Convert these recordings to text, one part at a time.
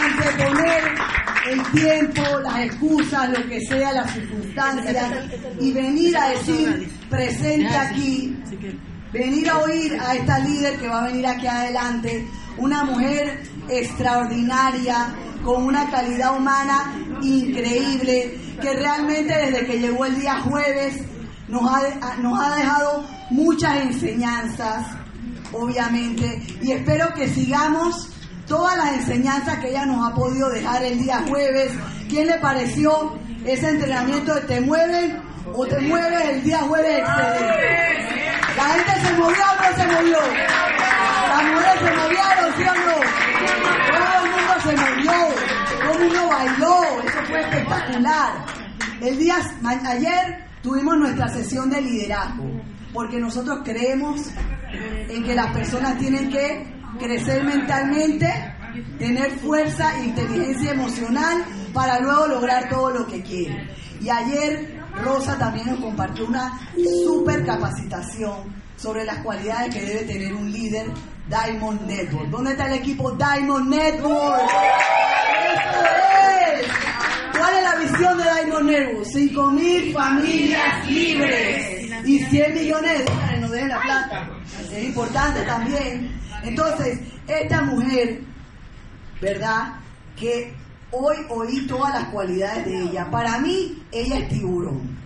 anteponer el tiempo, las excusas, lo que sea, las circunstancias y venir a decir presente aquí, venir a oír a esta líder que va a venir aquí adelante, una mujer extraordinaria, con una calidad humana increíble, que realmente desde que llegó el día jueves nos ha, nos ha dejado muchas enseñanzas, obviamente, y espero que sigamos todas las enseñanzas que ella nos ha podido dejar el día jueves. ¿Quién le pareció ese entrenamiento de te mueven o te mueves el día jueves? La gente se movió o no se movió. Las mujeres se movieron, ¿sí o no? Todo el mundo se movió, todo el mundo bailó, eso fue espectacular. El día ayer tuvimos nuestra sesión de liderazgo, porque nosotros creemos en que las personas tienen que crecer mentalmente, tener fuerza e inteligencia emocional para luego lograr todo lo que quiere. Y ayer Rosa también nos compartió una super capacitación sobre las cualidades que debe tener un líder Diamond Network. ¿Dónde está el equipo Diamond Network? ¡Eso es! ¿Cuál es la visión de Diamond Network? 5.000 familias libres y 100 millones de dólares, no dejen la plata. Es importante también entonces, esta mujer, ¿verdad? Que hoy oí todas las cualidades de ella. Para mí, ella es tiburón.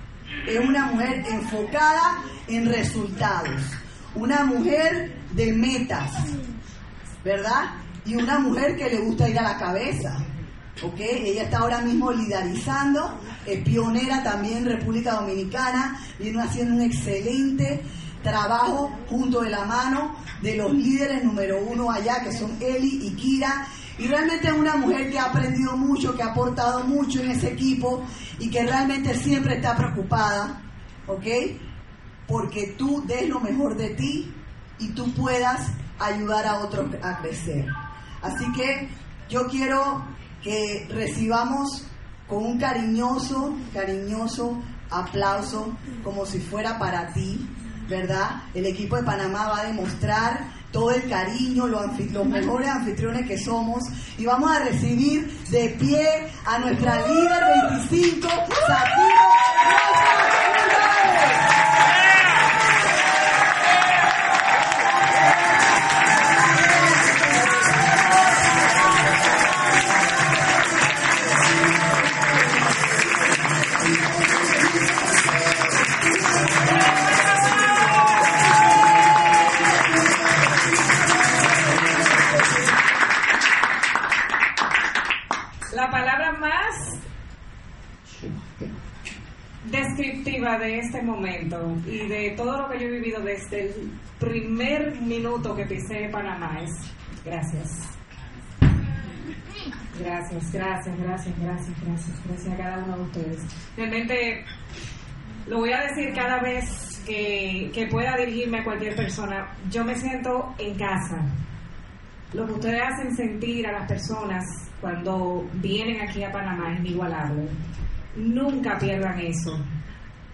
Es una mujer enfocada en resultados. Una mujer de metas, ¿verdad? Y una mujer que le gusta ir a la cabeza. ¿ok? Ella está ahora mismo liderizando, es pionera también en República Dominicana, viene haciendo un excelente trabajo junto de la mano de los líderes número uno allá, que son Eli y Kira. Y realmente es una mujer que ha aprendido mucho, que ha aportado mucho en ese equipo y que realmente siempre está preocupada, ¿ok? Porque tú des lo mejor de ti y tú puedas ayudar a otros a crecer. Así que yo quiero que recibamos con un cariñoso, cariñoso aplauso, como si fuera para ti, ¿verdad? El equipo de Panamá va a demostrar todo el cariño, los, mejores anfitriones que somos y vamos a recibir de pie a nuestra líder 25, De este momento y de todo lo que yo he vivido desde el primer minuto que pisé Panamá es gracias. Gracias, gracias, gracias, gracias, gracias, gracias a cada uno de ustedes. Realmente lo voy a decir cada vez que, que pueda dirigirme a cualquier persona. Yo me siento en casa. Lo que ustedes hacen sentir a las personas cuando vienen aquí a Panamá es inigualable. Nunca pierdan eso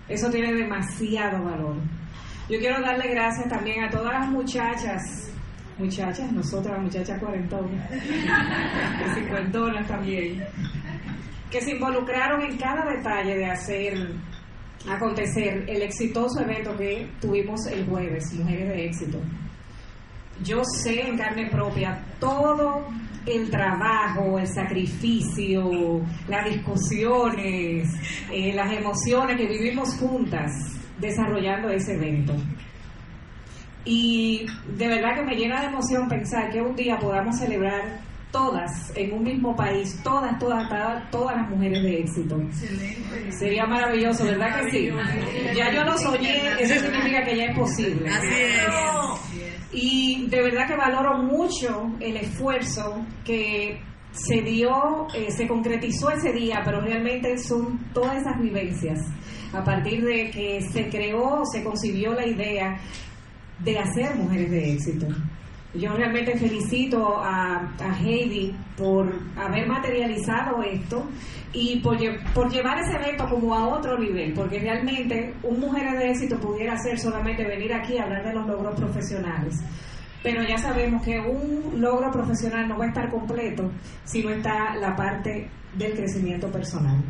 eso tiene demasiado valor. Yo quiero darle gracias también a todas las muchachas, muchachas, nosotras, muchachas cuarentonas, cincuentonas también, que se involucraron en cada detalle de hacer acontecer el exitoso evento que tuvimos el jueves, Mujeres de Éxito. Yo sé en carne propia todo el trabajo, el sacrificio, las discusiones, eh, las emociones que vivimos juntas desarrollando ese evento. Y de verdad que me llena de emoción pensar que un día podamos celebrar todas en un mismo país, todas, todas, todas, todas las mujeres de éxito. Sería maravilloso, ¿verdad que sí? Ya yo lo soñé, eso significa que ya es posible. Así es. Y de verdad que valoro mucho el esfuerzo que se dio, eh, se concretizó ese día, pero realmente son todas esas vivencias a partir de que se creó, se concibió la idea de hacer mujeres de éxito. Yo realmente felicito a, Heidi por haber materializado esto y por, llevar ese evento como a otro nivel, porque realmente un mujer de éxito pudiera ser solamente venir aquí a hablar de los logros profesionales. Pero ya sabemos que un logro profesional no va a estar completo si no está la parte del crecimiento personal.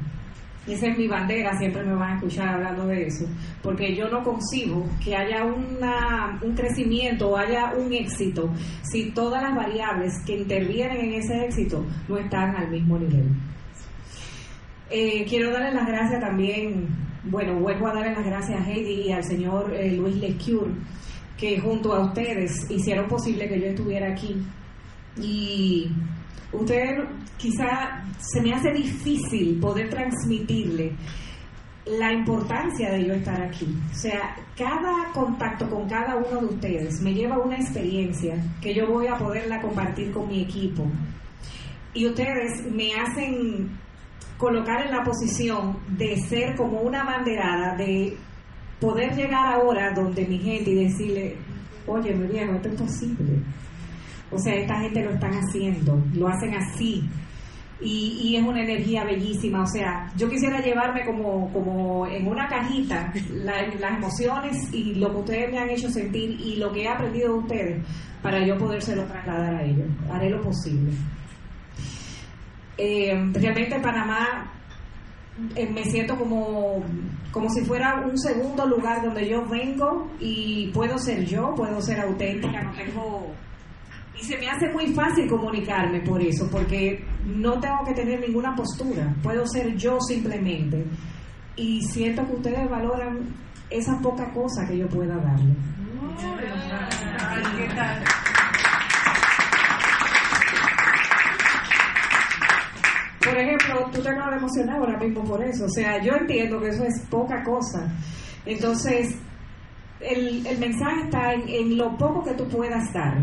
Esa es mi bandera, siempre me van a escuchar hablando de eso, porque yo no concibo que haya una, un crecimiento o haya un éxito si todas las variables que intervienen en ese éxito no están al mismo nivel. Eh, quiero darle las gracias también, bueno, vuelvo a darle las gracias a Heidi y al señor eh, Luis Lescure, que junto a ustedes hicieron posible que yo estuviera aquí. Y usted quizá se me hace difícil poder transmitirle la importancia de yo estar aquí. O sea, cada contacto con cada uno de ustedes me lleva a una experiencia que yo voy a poderla compartir con mi equipo. Y ustedes me hacen colocar en la posición de ser como una banderada, de poder llegar ahora donde mi gente y decirle, oye, mi viejo, esto es posible. O sea, esta gente lo están haciendo, lo hacen así, y, es una energía bellísima. O sea, yo quisiera llevarme como, como en una cajita las emociones y lo que ustedes me han hecho sentir y lo que he aprendido de ustedes para yo podérselo trasladar a ellos. Haré lo posible. Eh, realmente en Panamá eh, me siento como, como si fuera un segundo lugar donde yo vengo y puedo ser yo, puedo ser auténtica, no tengo y se me hace muy fácil comunicarme por eso, porque no tengo que tener ninguna postura, puedo ser yo simplemente. Y siento que ustedes valoran esa poca cosa que yo pueda darle. Por ejemplo, tú te acabas de emocionar ahora mismo por eso. O sea, yo entiendo que eso es poca cosa. Entonces, el, el mensaje está en, en lo poco que tú puedas dar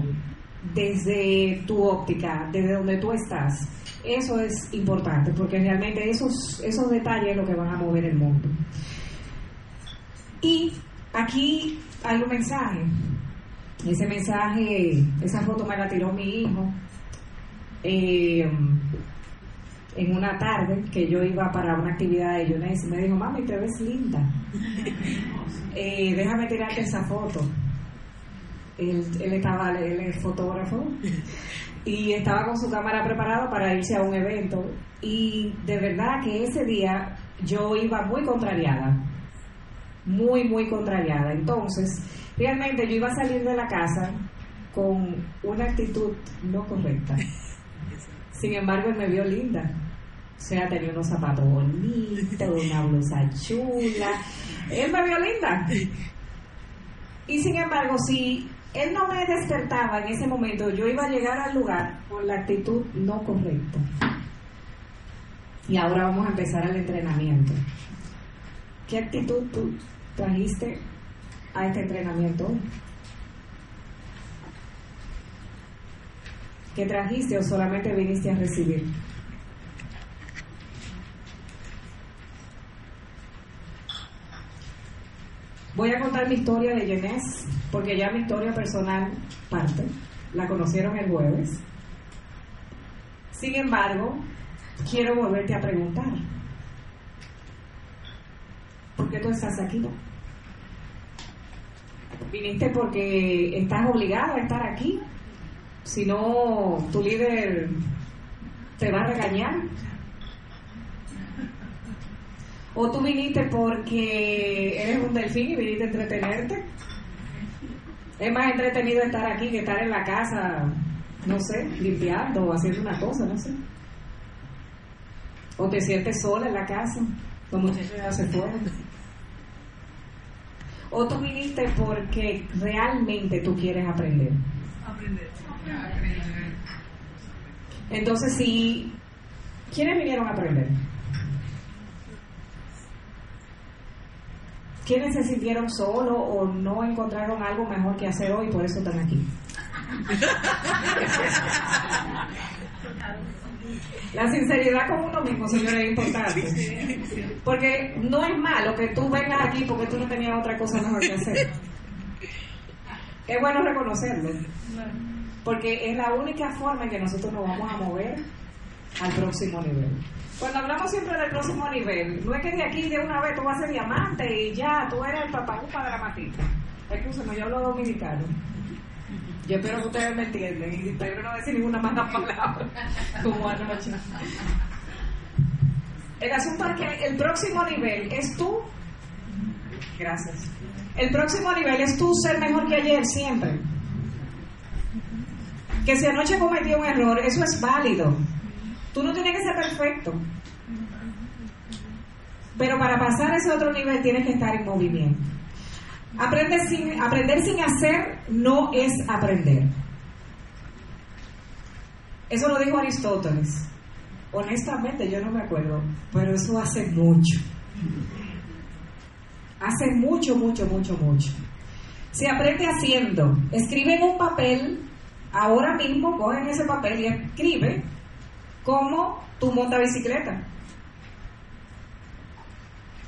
desde tu óptica, desde donde tú estás. Eso es importante porque realmente esos, esos detalles es lo que van a mover el mundo. Y aquí hay un mensaje. Ese mensaje, esa foto me la tiró mi hijo eh, en una tarde que yo iba para una actividad de Yunes y me dijo, mami, te ves linda. Eh, déjame tirarte esa foto él, estaba, él es fotógrafo y estaba con su cámara preparada para irse a un evento y de verdad que ese día yo iba muy contrariada, muy, muy contrariada. Entonces, realmente yo iba a salir de la casa con una actitud no correcta. Sin embargo, él me vio linda. O sea, tenía unos zapatos bonitos, una blusa chula. Él me vio linda. Y sin embargo, si él no me despertaba en ese momento, yo iba a llegar al lugar con la actitud no correcta. Y ahora vamos a empezar el entrenamiento. ¿Qué actitud tú trajiste a este entrenamiento ¿Qué trajiste o solamente viniste a recibir? Voy a contar mi historia de Jeunesse, porque ya mi historia personal parte. La conocieron el jueves. Sin embargo, quiero volverte a preguntar. ¿Por qué tú estás aquí? ¿Viniste porque estás obligado a estar aquí? Si no, tu líder te va a regañar. ¿O tú viniste porque eres un delfín y viniste a entretenerte? Es más entretenido estar aquí que estar en la casa, no sé, limpiando o haciendo una cosa, no sé. O te sientes sola en la casa, como muchachos ya se fueron. O tú viniste porque realmente tú quieres aprender. Aprender. Entonces, si, ¿quiénes vinieron a aprender? ¿Quiénes se sintieron solos o no encontraron algo mejor que hacer hoy por eso están aquí? La sinceridad con uno mismo, señores, es importante. Porque no es malo que tú vengas aquí porque tú no tenías otra cosa mejor que hacer. Es bueno reconocerlo. Porque es la única forma en que nosotros nos vamos a mover al próximo nivel. Cuando hablamos siempre del próximo nivel, no es que de aquí de una vez tú vas a ser diamante y ya tú eres el papagupa de la matita. Escúchame, yo hablo dominicano. Yo espero que ustedes me entiendan y espero no decir ninguna mala palabra como anoche. El asunto es que el próximo nivel es tú. Gracias. El próximo nivel es tú ser mejor que ayer siempre. Que si anoche cometió un error, eso es válido. Tú no tienes que ser perfecto. Pero para pasar a ese otro nivel tienes que estar en movimiento. Aprender sin, aprender sin hacer no es aprender. Eso lo dijo Aristóteles. Honestamente yo no me acuerdo, pero eso hace mucho. Hace mucho, mucho, mucho, mucho. Se aprende haciendo. Escribe en un papel, ahora mismo cogen ese papel y escribe cómo tú montas bicicleta.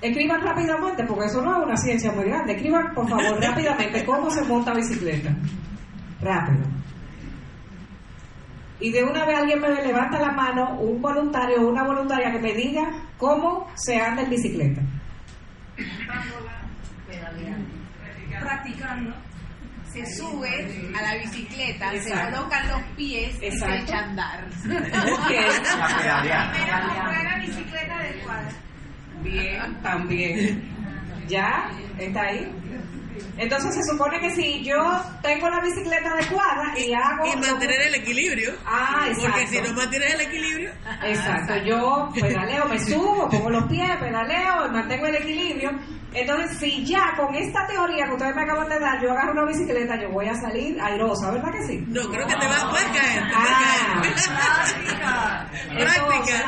Escriban rápidamente, porque eso no es una ciencia muy grande. Escriban, por favor, rápidamente cómo se monta bicicleta. Rápido. Y de una vez alguien me levanta la mano, un voluntario o una voluntaria que me diga cómo se anda en bicicleta. Practicando. Se sube a la bicicleta, se colocan los pies y se echa a andar. Primero comprar la bicicleta adecuada. Bien, también. ¿Ya? ¿Está ahí? Entonces se supone que si yo tengo la bicicleta adecuada y hago... Y mantener el equilibrio. Ah, exacto. Porque si no mantienes el equilibrio... Exacto, yo pedaleo, me subo, pongo los pies, pedaleo, mantengo el equilibrio. Entonces, si ya con esta teoría que ustedes me acaban de dar, yo agarro una bicicleta, yo voy a salir airosa, ¿verdad que sí? No, creo que te vas a poder caer. Ah, entonces,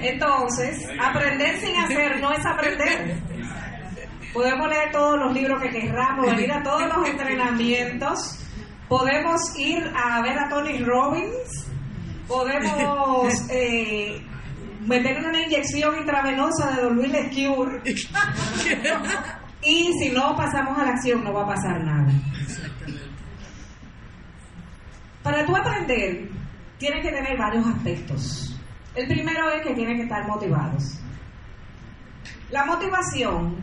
entonces, aprender sin hacer no es aprender. Podemos leer todos los libros que querramos, venir a todos los entrenamientos, podemos ir a ver a Tony Robbins, podemos eh, meter una inyección intravenosa de Don Luis Lescure y si no pasamos a la acción no va a pasar nada. Para tú aprender, tienes que tener varios aspectos. El primero es que tienes que estar motivados. La motivación,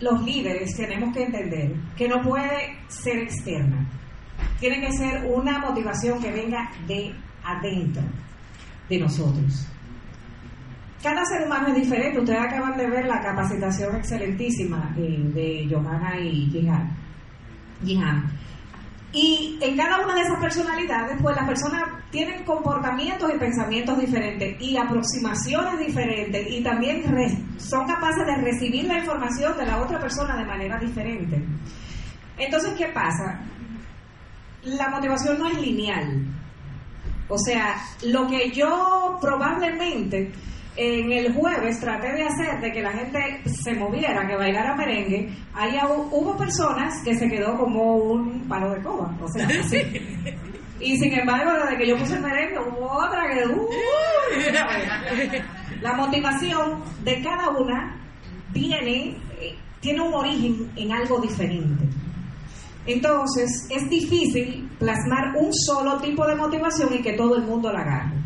los líderes tenemos que entender que no puede ser externa. Tiene que ser una motivación que venga de adentro de nosotros. Cada ser humano es diferente. Ustedes acaban de ver la capacitación excelentísima eh, de Johanna y Jihan. Y en cada una de esas personalidades, pues las personas tienen comportamientos y pensamientos diferentes y aproximaciones diferentes y también son capaces de recibir la información de la otra persona de manera diferente. Entonces, ¿qué pasa? La motivación no es lineal. O sea, lo que yo probablemente en el jueves traté de hacer de que la gente se moviera, que bailara merengue, ahí hubo personas que se quedó como un palo de coba, o sea, así. Y sin embargo, desde que yo puse el merengue, hubo otra que... Uh, la motivación de cada una viene, tiene un origen en algo diferente. Entonces, es difícil plasmar un solo tipo de motivación y que todo el mundo la agarre.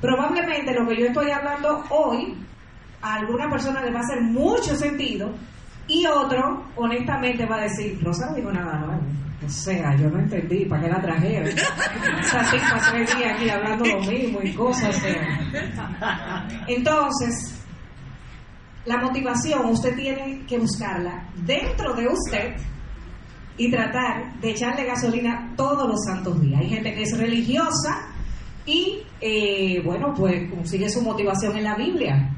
Probablemente lo que yo estoy hablando hoy a alguna persona le va a hacer mucho sentido y otro, honestamente, va a decir, Rosa no dijo nada nuevo. O sea, yo no entendí, ¿para qué la trajeron? Esa tipa tres días aquí hablando lo mismo y cosas. Entonces, la motivación usted tiene que buscarla dentro de usted y tratar de echarle gasolina todos los santos días. Hay gente que es religiosa y, eh, bueno, pues consigue su motivación en la Biblia.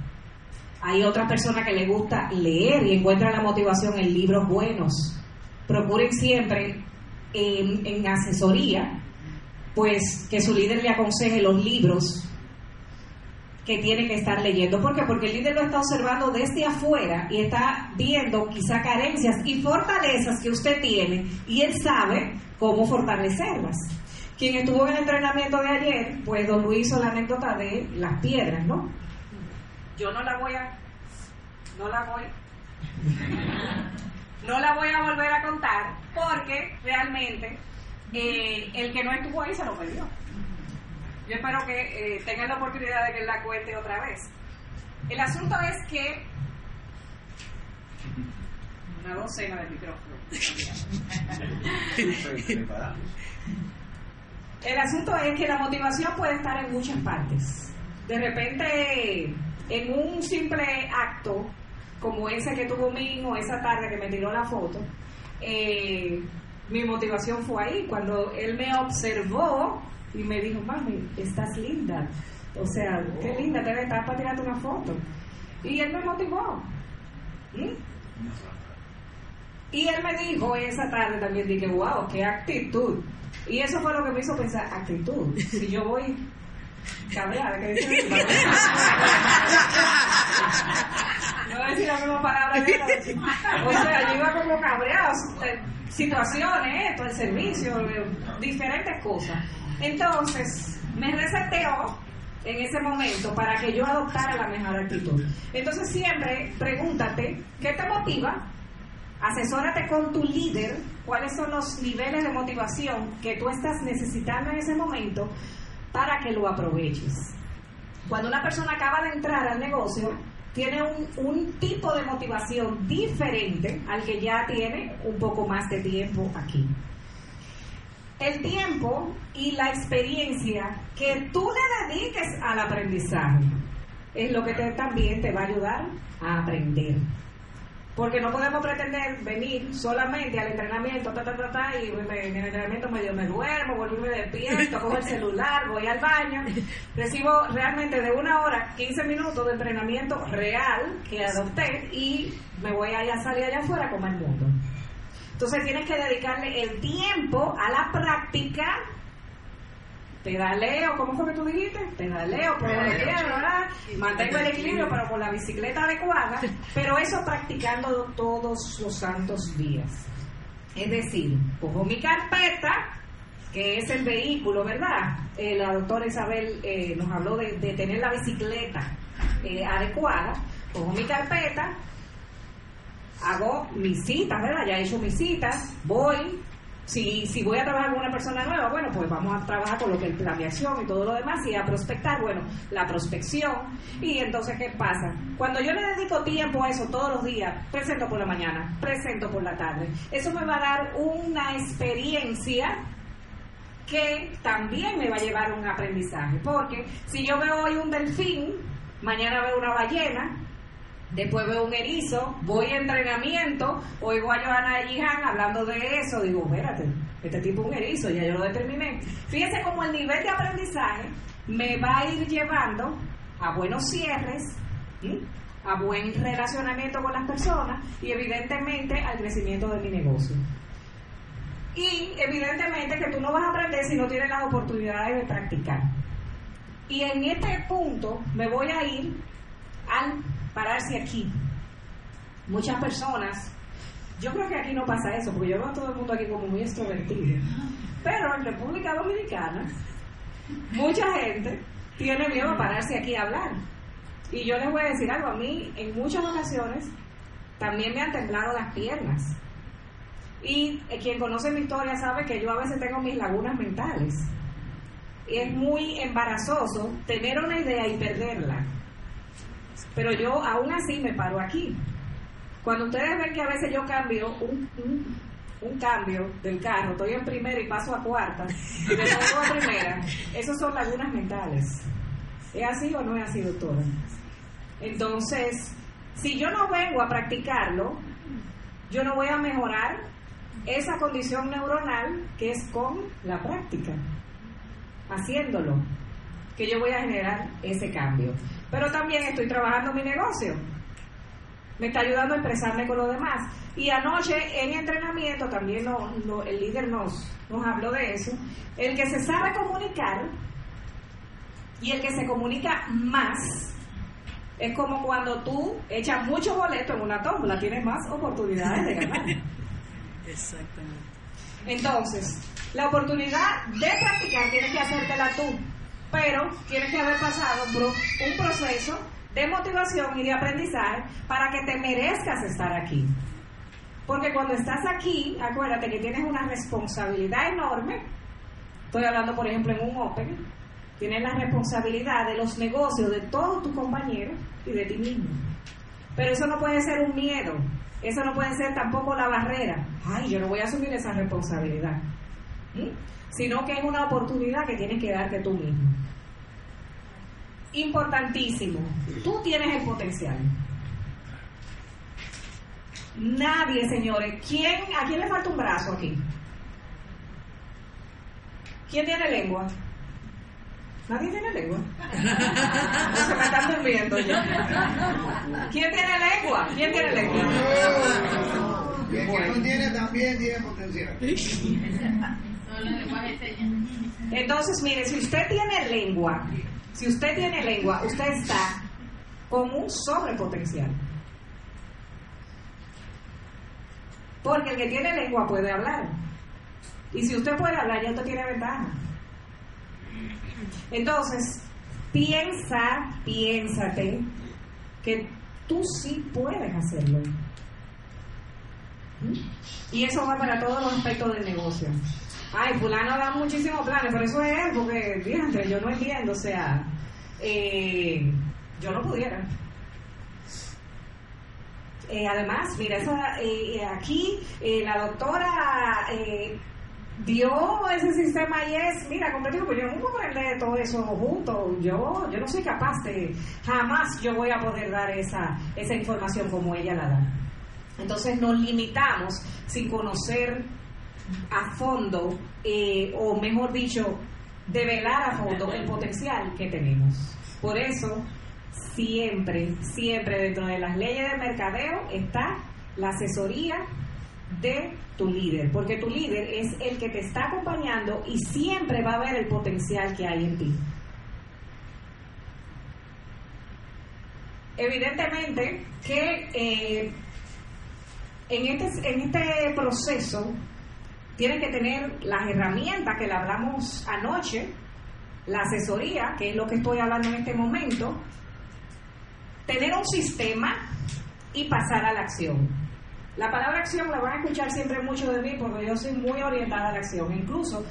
Hay otra persona que le gusta leer y encuentra la motivación en libros buenos. Procuren siempre en, asesoría, pues que su líder le aconseje los libros que tiene que estar leyendo. ¿Por qué? Porque el líder lo está observando desde afuera y está viendo quizá carencias y fortalezas que usted tiene y él sabe cómo fortalecerlas. Quien estuvo en el entrenamiento de ayer, pues don Luis hizo la anécdota de las piedras, ¿no? Yo no la voy a, no la voy, no la voy a volver a contar porque realmente eh, el que no estuvo ahí se lo perdió. Yo espero que eh, tengan la oportunidad de que la cuente otra vez. El asunto es que una docena de micrófonos. El asunto es que la motivación puede estar en muchas partes. De repente, en un simple acto, como ese que tuvo mi hijo esa tarde que me tiró la foto, eh, mi motivación fue ahí, cuando él me observó y me dijo, mami, estás linda. O sea, qué linda, te estar para tirarte una foto. Y él me motivó. ¿Mm? Y él me dijo esa tarde también, dije, wow, qué actitud. Y eso fue lo que me hizo pensar, actitud. Si yo voy cabreada, que dice voy a decir la misma palabra que O sea, yo iba como cabreado, situaciones, esto, el servicio, diferentes cosas. Entonces, me reseteó en ese momento para que yo adoptara la mejor actitud. Entonces, siempre pregúntate, ¿qué te motiva? Asesórate con tu líder, cuáles son los niveles de motivación que tú estás necesitando en ese momento para que lo aproveches. Cuando una persona acaba de entrar al negocio, tiene un, un, tipo de motivación diferente al que ya tiene un poco más de tiempo aquí. El tiempo y la experiencia que tú le dediques al aprendizaje es lo que también te va a ayudar a aprender. Porque no podemos pretender venir solamente al entrenamiento, ta, ta, ta, ta, y en el entrenamiento medio me duermo, vuelvo y me despierto, cojo el celular, voy al baño. Recibo realmente de una hora, 15 minutos de entrenamiento real que adopté y me voy a salir allá afuera como el mundo. Entonces tienes que dedicarle el tiempo a la práctica pedaleo, ¿cómo fue que tú dijiste? Pedaleo, por ¿verdad? Mantengo el equilibrio, pero con la bicicleta adecuada, pero eso practicando todos los santos días. Es decir, cojo mi carpeta, que es el vehículo, ¿verdad? Eh, la doctora Isabel eh, nos habló de, tener la bicicleta eh, adecuada, cojo mi carpeta, hago mis citas, ¿verdad? Ya he hecho mis citas, voy, si, si voy a trabajar con una persona nueva, bueno, pues vamos a trabajar con lo que es planeación y todo lo demás y a prospectar, bueno, la prospección. Y entonces, ¿qué pasa? Cuando yo le dedico tiempo a eso todos los días, presento por la mañana, presento por la tarde, eso me va a dar una experiencia que también me va a llevar un aprendizaje. Porque si yo veo hoy un delfín, mañana veo una ballena, Después veo un erizo, voy a entrenamiento, oigo a Johanna Yihan hablando de eso, digo, espérate, este tipo es un erizo, ya yo lo determiné. Fíjese cómo el nivel de aprendizaje me va a ir llevando a buenos cierres, a buen relacionamiento con las personas y evidentemente al crecimiento de mi negocio. Y evidentemente que tú no vas a aprender si no tienes las oportunidades de practicar. Y en este punto me voy a ir al pararse aquí. Muchas personas, yo creo que aquí no pasa eso, porque yo veo a todo el mundo aquí como muy extrovertido. Pero en República Dominicana, mucha gente tiene miedo a pararse aquí a hablar. Y yo les voy a decir algo, a mí en muchas ocasiones también me han temblado las piernas. Y quien conoce mi historia sabe que yo a veces tengo mis lagunas mentales. Y es muy embarazoso tener una idea y perderla. Pero yo aún así me paro aquí. Cuando ustedes ven que a veces yo cambio un, un, cambio del carro, estoy en primera y paso a cuarta, y de nuevo a primera, esos son lagunas mentales. ¿Es así o no es así, doctora? Entonces, si yo no vengo a practicarlo, yo no voy a mejorar esa condición neuronal que es con la práctica, haciéndolo, que yo voy a generar ese cambio pero también estoy trabajando mi negocio. Me está ayudando a expresarme con los demás. Y anoche en entrenamiento también el líder nos, nos habló de eso. El que se sabe comunicar Y el que se comunica más es como cuando tú echas muchos boletos en una tómbola, tienes más oportunidades de ganar. Exactamente. Entonces, la oportunidad de practicar tienes que hacértela tú, pero tienes que haber pasado por un proceso de motivación y de aprendizaje para que te merezcas estar aquí. Porque cuando estás aquí, acuérdate que tienes una responsabilidad enorme. Estoy hablando, por ejemplo, en un Open. Tienes la responsabilidad de los negocios de todos tus compañeros y de ti mismo. Pero eso no puede ser un miedo. Eso no puede ser tampoco la barrera. Ay, yo no voy a asumir esa responsabilidad. Sino que es una oportunidad que tienes que darte tú mismo. Importantísimo. Tú tienes el potencial. Nadie, señores. ¿Quién, ¿A quién le falta un brazo aquí? ¿Quién tiene lengua? Nadie tiene lengua. se me están durmiendo ya. ¿Quién tiene lengua? ¿Quién tiene lengua? Y el que no tiene también tiene potencial. Entonces, mire, si usted tiene lengua, si usted tiene lengua, usted está con un sobrepotencial. Porque el que tiene lengua puede hablar. Y si usted puede hablar, ya usted tiene ventaja. Entonces, piensa, piénsate que tú sí puedes hacerlo. ¿Mm? Y eso va para todos los aspectos del negocio. Ay, fulano da muchísimos planes, pero eso es porque, fíjate, yo no entiendo, o sea, eh, yo no pudiera. Eh, además, mira, eh, aquí la doctora dio ese sistema y es, mira, completito, pues yo no puedo aprender todo eso junto, yo, yo no soy capaz de, jamás yo voy a poder dar esa, esa información como ella la da. Entonces nos limitamos sin conocer a fondo, eh, o mejor dicho, develar a fondo el potencial que tenemos. Por eso, siempre, siempre dentro de las leyes de mercadeo está la asesoría de tu líder, porque tu líder es el que te está acompañando y siempre va a ver el potencial que hay en ti. Evidentemente que eh, en, este, en este proceso tienen que tener las herramientas que le hablamos anoche, la asesoría, que es lo que estoy hablando en este momento, tener un sistema y pasar a la acción. La palabra acción la van a escuchar siempre mucho de mí porque yo soy muy orientada a la acción. Incluso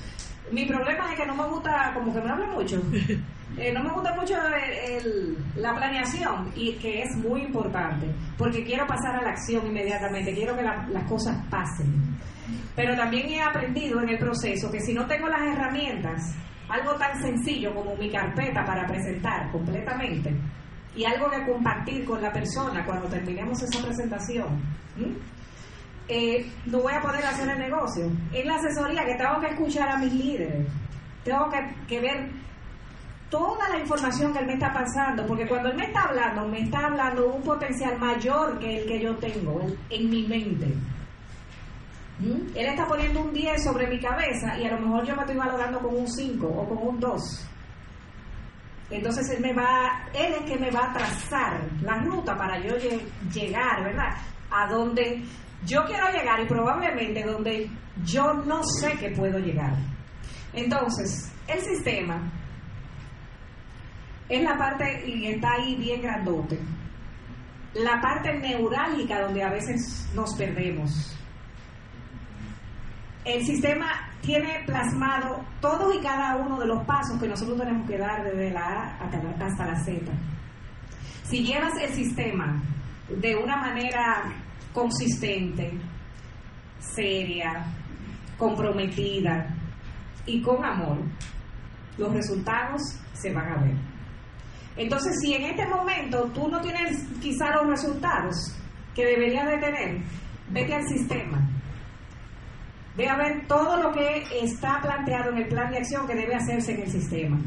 mi problema es que no me gusta, como que me habla mucho, eh, no me gusta mucho la planeación y que es muy importante porque quiero pasar a la acción inmediatamente, quiero que las cosas pasen. Pero también he aprendido en el proceso que si no tengo las herramientas, algo tan sencillo como mi carpeta para presentar completamente y algo que compartir con la persona cuando terminemos esa presentación, eh, no voy a poder hacer el negocio. En la asesoría que tengo que escuchar a mis líderes, tengo que, ver toda la información que él me está pasando, porque cuando él me está hablando, me está hablando un potencial mayor que el que yo tengo en, mi mente. ¿Mm? Él está poniendo un 10 sobre mi cabeza y a lo mejor yo me estoy valorando con un 5 o con un 2. Entonces él me va, él es que me va a trazar la ruta para yo llegar, ¿verdad? A donde yo quiero llegar y probablemente donde yo no sé que puedo llegar. Entonces, el sistema es la parte, y está ahí bien grandote, la parte neurálgica donde a veces nos perdemos. El sistema tiene plasmado todos y cada uno de los pasos que nosotros tenemos que dar desde la A hasta la Z. Si llevas el sistema de una manera consistente, seria, comprometida y con amor, los resultados se van a ver. Entonces, si en este momento tú no tienes quizá los resultados que deberías de tener, vete al sistema. Ve a ver todo lo que está planteado en el plan de acción que debe hacerse en el sistema.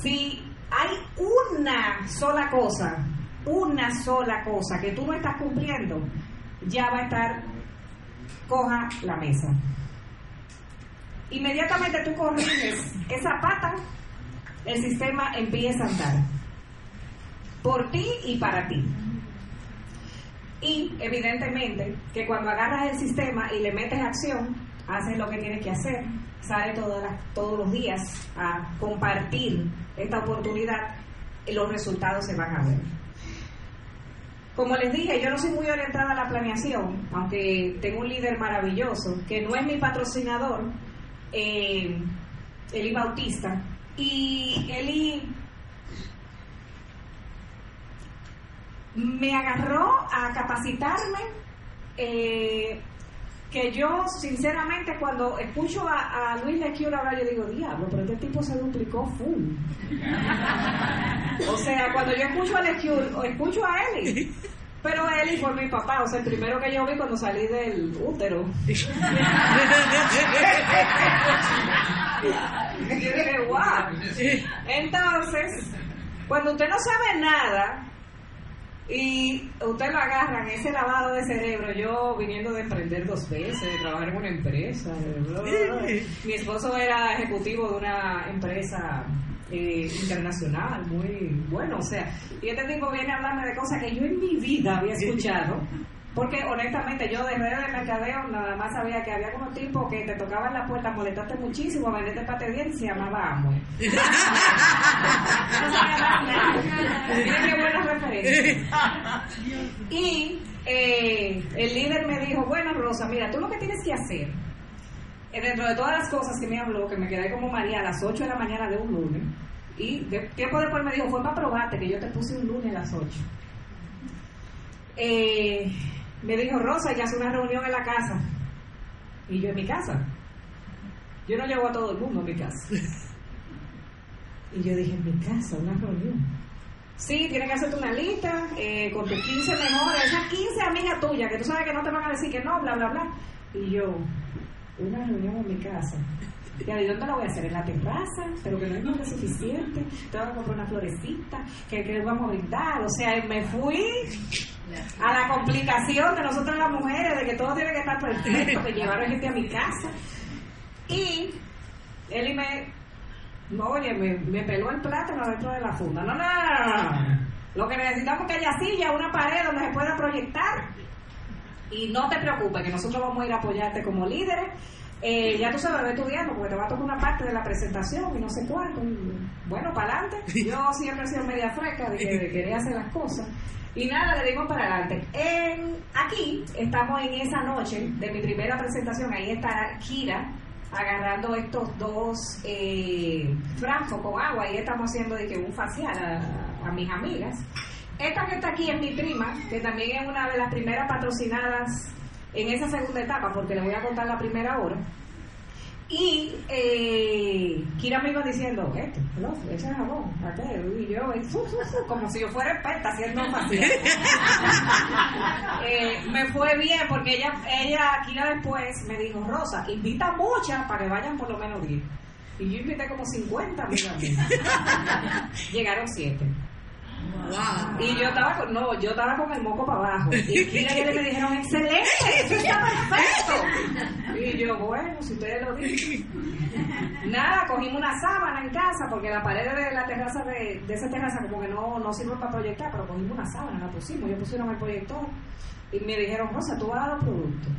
Si hay una sola cosa una sola cosa que tú no estás cumpliendo, ya va a estar coja la mesa. Inmediatamente tú corriges esa pata el sistema empieza a andar. Por ti y para ti. Y evidentemente que cuando agarras el sistema y le metes acción, haces lo que tienes que hacer, sale todos los días a compartir esta oportunidad y los resultados se van a ver. Como les dije, yo no soy muy orientada a la planeación, aunque tengo un líder maravilloso, que no es mi patrocinador, eh, Eli Bautista, y Eli me agarró a capacitarme, eh, que yo sinceramente cuando escucho a, Luis Lequiura ahora yo digo, diablo, pero este tipo se duplicó full. o sea, cuando yo escucho a Lequiura, escucho a Eli, pero Eli fue mi papá, o sea, el primero que yo vi cuando salí del útero. y dije, wow. Entonces, cuando usted no sabe nada, y usted lo agarra en ese lavado de cerebro, yo viniendo de emprender dos veces, de trabajar en una empresa. Mi esposo era ejecutivo de una empresa eh, internacional, muy bueno, o sea, y este tipo viene a hablarme de cosas que yo en mi vida había escuchado. Porque honestamente yo de redes de mercadeo nada más sabía que había como tipo que te tocaban la puerta, molestaste muchísimo, venderte pate bien y se llamaba Amway. no sabía qué buena referencia. Y eh, el líder me dijo, bueno Rosa, mira, tú lo que tienes que hacer, eh, dentro de todas las cosas que me habló, que me quedé como María a las 8 de la mañana de un lunes, y tiempo después me dijo, fue para probarte que yo te puse un lunes a las 8. Eh, me dijo, Rosa, ya hace una reunión en la casa. Y yo en mi casa. Yo no llevo a todo el mundo a mi casa. Y yo dije, en mi casa, una reunión. Sí, tienes que hacerte una lista eh, con tus 15 mejores, esas 15 amigas tuyas, que tú sabes que no te van a decir que no, bla, bla, bla. Y yo, una reunión en mi casa. ¿Y dónde lo voy a hacer? ¿En la terraza? Pero que no es más suficiente. Tengo que comprar una florecita. que ¿Qué vamos a brindar? O sea, me fui a la complicación de nosotros las mujeres, de que todo tiene que estar perfecto, de llevar a gente a mi casa. Y él me, no, oye, me, peló el plátano dentro de la funda. No, no, Lo que necesitamos es que haya silla, una pared donde se pueda proyectar. Y no te preocupes, que nosotros vamos a ir a apoyarte como líderes. Eh, ya tú sabes, ve estudiando, porque te va a tocar una parte de la presentación y no sé cuánto. Bueno, para adelante. Yo siempre he sido media fresca de, que, de querer hacer las cosas. Y nada, le digo para adelante. En, aquí estamos en esa noche de mi primera presentación. Ahí está Kira agarrando estos dos eh, francos con agua y estamos haciendo de que un facial a, a, mis amigas. Esta que está aquí es mi prima, que también es una de las primeras patrocinadas en esa segunda etapa, porque le voy a contar la primera hora. Y eh, Kira me iba diciendo, esto, no, echa jabón, y yo, como si yo fuera experta haciendo facial. eh, me fue bien porque ella, ella, Kira después me dijo, Rosa, invita muchas para que vayan por lo menos 10. Y yo invité como 50, mira, Llegaron 7. Y yo estaba con, no, yo estaba con el moco para abajo. Y Kira y me dijeron, excelente, eso está perfecto. Y yo, bueno, si ustedes lo dicen. Nada, cogimos una sábana en casa, porque la pared de la terraza de, de esa terraza como que no, no sirve para proyectar, pero cogimos una sábana, la pusimos, yo pusieron el proyector. Y me dijeron, Rosa, tú vas a dar los productos.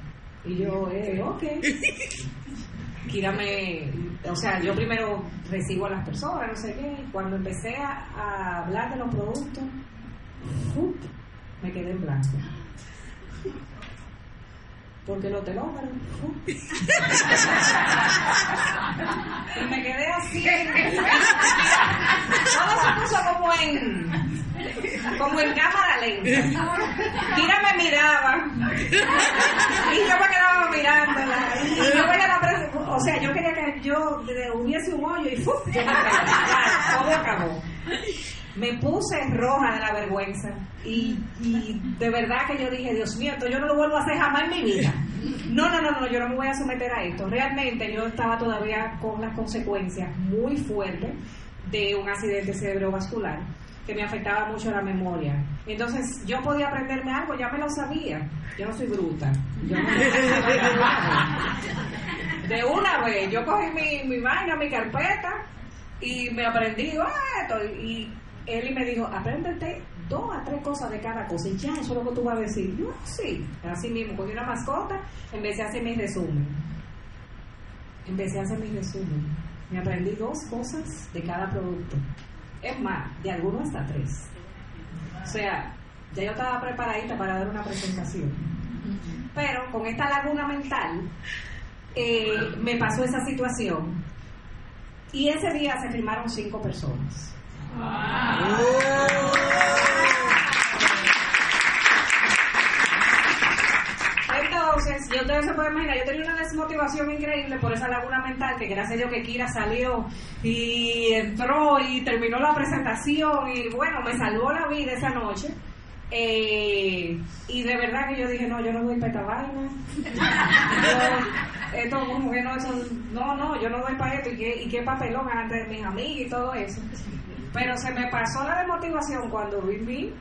Y yo, eh, ok. Kira me, o sea, yo primero recibo a las personas, no sé qué, cuando empecé a, hablar de los productos, me quedé en blanco. Porque lo telómeros, y me quedé así. Todo se puso como en como en cámara lenta. Kira me miraba y yo me quedaba mirándola. Y yo veía la o sea, yo quería que yo hubiese un hoyo y ¡fuf! todo acabó. Me puse roja de la vergüenza y, de verdad que yo dije, Dios mío, esto yo no lo vuelvo a hacer jamás en mi vida. No, no, no, no, yo no me voy a someter a esto. Realmente yo estaba todavía con las consecuencias muy fuertes de un accidente cerebrovascular que me afectaba mucho la memoria. Entonces, yo podía aprenderme algo, ya me lo sabía. Yo no soy bruta. Yo no de una vez, yo cogí mi, mi vaina, mi carpeta, Y me aprendí esto. Y él me dijo, apréndete dos a tres cosas de cada cosa. Y ya, eso es lo que tú vas a decir. Yo, sí. Así mismo, cogí una mascota, empecé a hacer mi resumen. Empecé a hacer mi resumen. Me aprendí dos cosas de cada producto. Es más, de algunos hasta tres. O sea, ya yo estaba preparadita para dar una presentación. Pero con esta laguna mental, eh, me pasó esa situación. Y ese día se firmaron cinco personas. Entonces, yo ustedes se pueden imaginar, yo tenía una desmotivación increíble por esa laguna mental, que gracias a Dios que Kira salió y entró y terminó la presentación y bueno, me salvó la vida esa noche. Eh, y de verdad que yo dije, no, yo no doy para esta vaina. esto como que no, no, no, yo no doy para esto. ¿Y qué, y qué papelón ante mis amigos y todo eso? Pero se me pasó la desmotivación cuando vi mi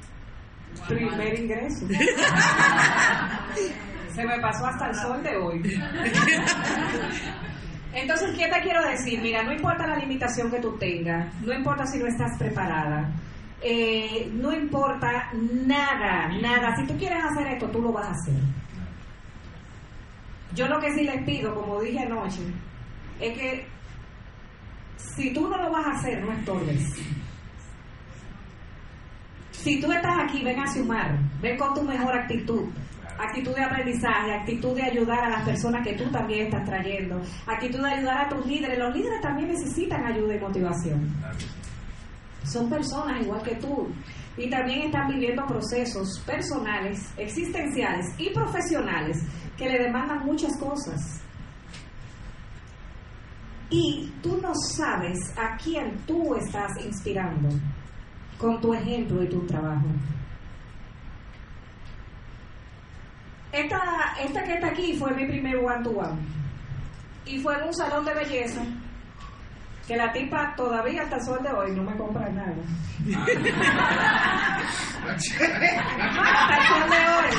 primer ingreso. se me pasó hasta el sol de hoy. Entonces, ¿qué te quiero decir? Mira, no importa la limitación que tú tengas, no importa si no estás preparada, eh, no importa nada, nada. Si tú quieres hacer esto, tú lo vas a hacer. Yo lo que sí les pido, como dije anoche, es que si tú no lo vas a hacer, no estorbes. Si tú estás aquí, ven a sumar, ven con tu mejor actitud, actitud de aprendizaje, actitud de ayudar a las personas que tú también estás trayendo, actitud de ayudar a tus líderes. Los líderes también necesitan ayuda y motivación. Son personas igual que tú y también están viviendo procesos personales, existenciales y profesionales que le demandan muchas cosas. Y tú no sabes a quién tú estás inspirando con tu ejemplo y tu trabajo. Esta, esta que está aquí fue mi primer one-to-one. Y fue en un salón de belleza que la tipa todavía hasta el sol de hoy no me compra nada. hasta el sol de hoy.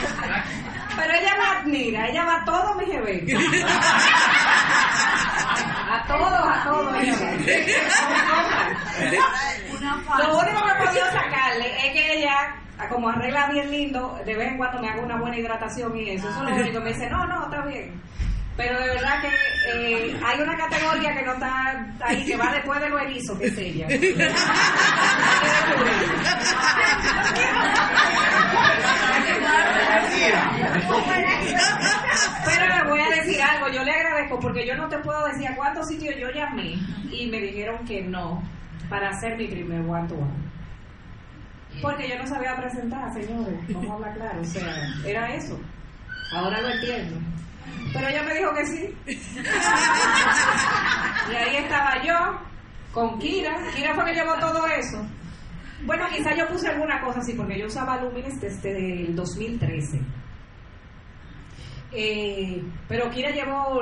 Pero ella me admira, ella va a todos mis eventos. A todos, a todos ella Lo único que he podido sacarle es que ella como arregla bien lindo, de vez en cuando me hago una buena hidratación y eso. Eso es lo único. Me dice, no, no, está bien. Pero de verdad que eh, hay una categoría que no está ahí, que va después de lo erizo, que es ella. Pero le voy a decir algo, yo le agradezco porque yo no te puedo decir a cuántos sitios yo llamé y me dijeron que no para hacer mi primer one to one. Porque yo no sabía presentar, señores, vamos a hablar claro, o sea, era eso. Ahora lo entiendo. Pero ella me dijo que sí. y ahí estaba yo con Kira. Kira fue que llevó todo eso. Bueno, quizá yo puse alguna cosa así, porque yo usaba Lumines desde el 2013. Eh, pero Kira llevó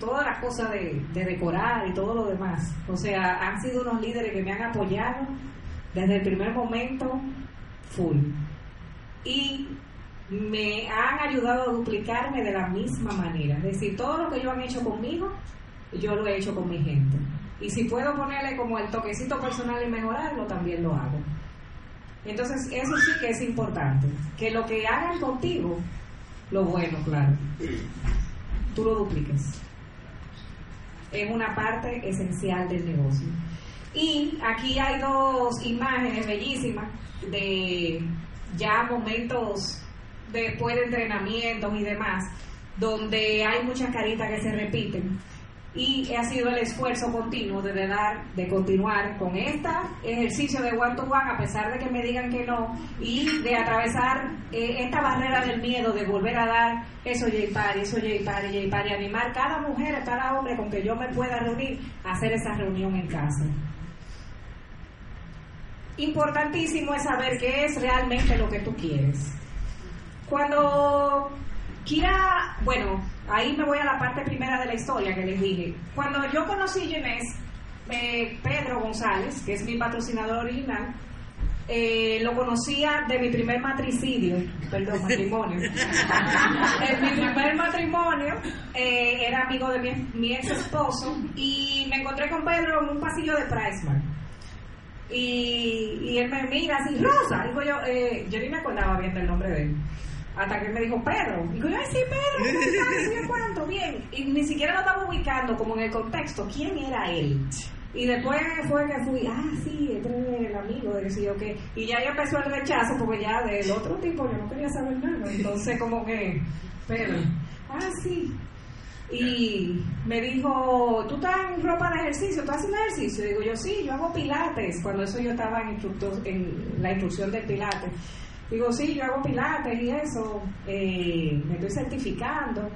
todas las cosas de, de, decorar y todo lo demás. O sea, han sido unos líderes que me han apoyado desde el primer momento, full. Y me han ayudado a duplicarme de la misma manera. Es decir, todo lo que ellos han hecho conmigo, yo lo he hecho con mi gente. Y si puedo ponerle como el toquecito personal y mejorarlo, también lo hago. Entonces, eso sí que es importante. Que lo que hagan contigo, lo bueno, claro, tú lo dupliques. Es una parte esencial del negocio. Y aquí hay dos imágenes bellísimas de ya momentos después de entrenamientos y demás, donde hay muchas caritas que se repiten. Y ha sido el esfuerzo continuo de dar, de continuar con este ejercicio de one to one, a pesar de que me digan que no, y de atravesar eh, esta barrera del miedo, de volver a dar eso J Party, eso J Party, J Party, animar cada mujer, cada hombre con que yo me pueda reunir, a hacer esa reunión en casa. Importantísimo es saber qué es realmente lo que tú quieres. Cuando Kira, bueno, ahí me voy a la parte primera de la historia que les dije. Cuando yo conocí a eh, Pedro González, que es mi patrocinador original, eh, lo conocía de mi primer matricidio, perdón, matrimonio. en mi primer matrimonio eh, era amigo de mi, mi, ex esposo y me encontré con Pedro en un pasillo de Pricemark. Y, y él me mira así, Rosa, digo yo, eh, yo ni me acordaba bien del nombre de él. Hasta que él me dijo, Pedro. Y digo, ay, sí, Pedro, ¿cómo estás? cuánto? Bien. Y ni siquiera lo estaba ubicando como en el contexto. ¿Quién era él? Y después fue que fui, ah, sí, este es el amigo, de que qué. Y ya, empezó el rechazo, porque ya del otro tipo yo no quería saber nada. Entonces, como que, Pedro, ah, sí. Y me dijo, ¿tú estás en ropa de ejercicio? ¿Tú haces ejercicio? Digo yo, sí, yo hago pilates. Cuando eso yo estaba en, en la instrucción del pilates. Digo, sí, yo hago pilates y eso, eh, me estoy certificando.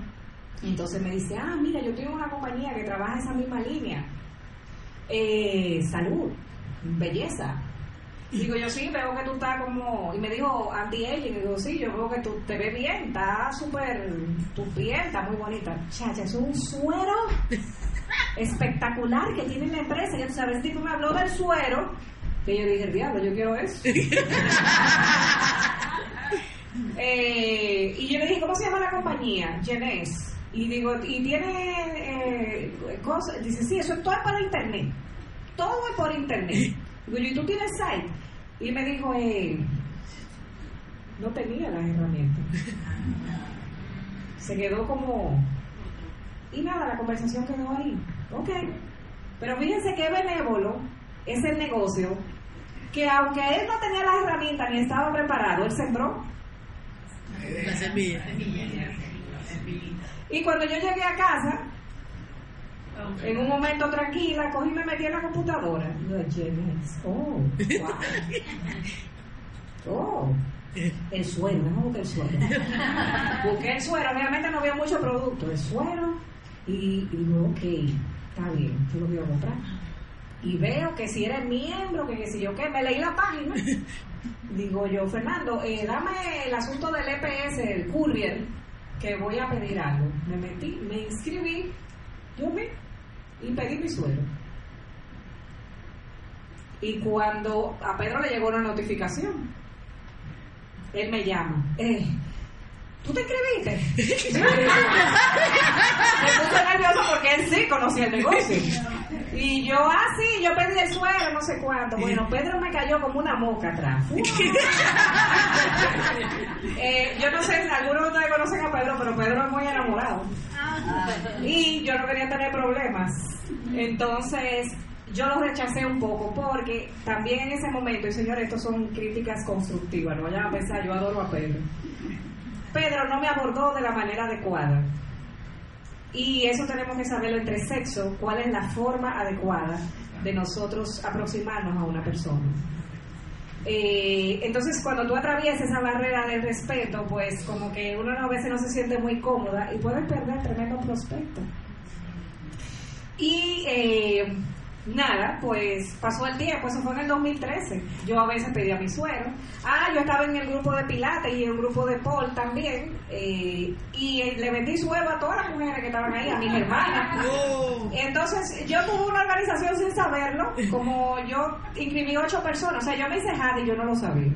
Entonces me dice, ah, mira, yo tengo una compañía que trabaja esa misma línea. Eh, salud, belleza. Digo, yo sí, veo que tú estás como... Y me dijo, anti-aging. Digo, sí, yo veo que tú te ves bien, está súper... Tu piel está muy bonita. Chacha, es un suero espectacular que tiene la empresa. Ya tú sabes, tipo me habló del suero, que yo dije, diablo, yo quiero eso. eh, y yo le dije, ¿cómo se llama la compañía? Genes. Y digo, ¿y tiene eh, cosas? Dice, sí, eso todo es para internet. Todo es por internet. Digo, ¿y tú tienes site? Y me dijo, eh, no tenía las herramientas. Se quedó como... Y nada, la conversación quedó ahí. Ok. Pero fíjense qué benévolo es el negocio, que aunque él no tenía las herramientas ni estaba preparado, él sembró. La semilla. Y cuando yo llegué a casa, en un momento tranquila, cogí y me metí en la computadora. oh, wow. Oh, el suero, no busqué el suero. Busqué el suero, obviamente no había mucho producto, el suero. Y, digo, ok, está bien, yo lo voy a comprar. Y veo que si eres miembro, que, si yo qué, me leí la página. Digo yo, Fernando, eh, dame el asunto del EPS, el courier que voy a pedir algo. Me metí, me inscribí, yo me, y pedí mi suelo. Y cuando a Pedro le llegó una notificación, él me llama. Eh, ¿Tú te inscribiste? me puse nervioso porque él sí conocía el negocio. Y yo, ah, sí, yo pedí el suelo, no sé cuánto. Bueno, Pedro me cayó como una moca atrás. eh, yo no sé, algunos de ustedes conocen a Pedro, pero Pedro es muy enamorado. Y yo no quería tener problemas. Entonces, yo lo rechacé un poco porque también en ese momento, y señores, estos son críticas constructivas, no vayan a pensar, yo adoro a Pedro. Pedro no me abordó de la manera adecuada. Y eso tenemos que saberlo entre sexo, cuál es la forma adecuada de nosotros aproximarnos a una persona. Eh, entonces, cuando tú atraviesas esa barrera del respeto, pues como que uno a veces no se siente muy cómoda y puede perder tremendo prospecto. Y eh, Nada, pues pasó el tiempo, eso fue en el 2013. Yo a veces pedía mi suero. Ah, yo estaba en el grupo de Pilates y en el grupo de Paul también. Eh, y le vendí suero a todas las mujeres que estaban ahí, a mis hermanas. Entonces, yo tuve una organización sin saberlo. Como yo inscribí ocho personas, o sea, yo me hice hard y yo no lo sabía.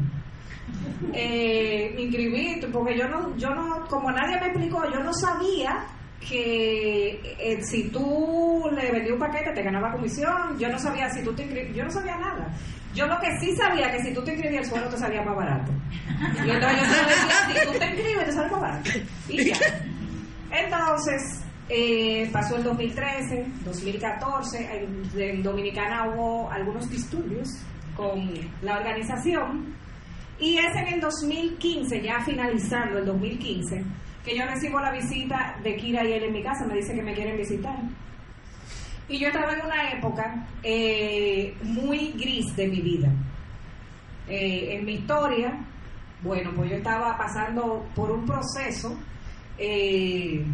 Eh, inscribí, porque yo no, yo no, como nadie me explicó, yo no sabía que eh, si tú le vendías un paquete te ganaba comisión. Yo no sabía si tú te inscribías, yo no sabía nada. Yo lo que sí sabía que si tú te inscribías el suelo te salía más barato. Y entonces yo decía, si tú te inscribes te sale más barato. Y ya. Entonces, eh, pasó el 2013, 2014, en, en Dominicana hubo algunos disturbios con la organización. Y es en el 2015, ya finalizando el 2015, que yo recibo la visita de Kira y él en mi casa, me dice que me quieren visitar. Y yo estaba en una época eh, muy gris de mi vida. Eh, en mi historia, bueno, pues yo estaba pasando por un proceso eh,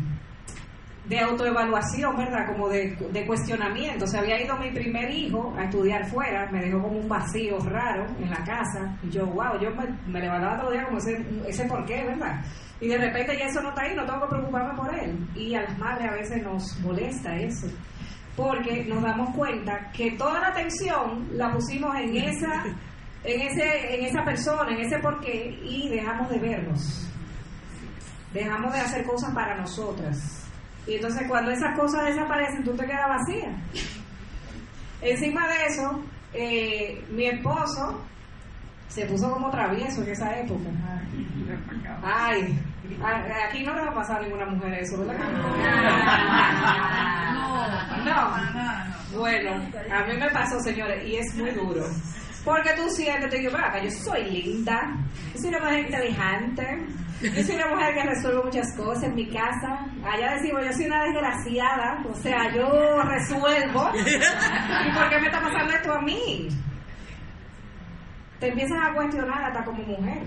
de autoevaluación, ¿verdad? Como de, cuestionamiento. Se había ido mi primer hijo a estudiar fuera, me dejó como un vacío raro en la casa. Y yo, wow, yo me, me levantaba todo el día como ese, ese por ¿verdad? Y de repente ya eso no está ahí, no tengo que preocuparme por él. Y a las madres a veces nos molesta eso, porque nos damos cuenta que toda la atención la pusimos en esa en, ese, en esa persona, en ese porqué, y dejamos de vernos. Dejamos de hacer cosas para nosotras. Y entonces cuando esas cosas desaparecen, tú te quedas vacía. Encima de eso, eh, mi esposo se puso como travieso en esa época. Ay, aquí no le va a pasar a ninguna mujer eso, ¿verdad? No. Bueno, a mí me pasó, señores, y es muy duro. Porque tú sientes, te digo, acá, yo soy linda, yo soy una mujer inteligente, yo soy una mujer que resuelve muchas cosas en mi casa. Allá decimos, yo soy una desgraciada, o sea, yo resuelvo. ¿Y por qué me está pasando esto a mí? Te empiezas a cuestionar hasta como mujer.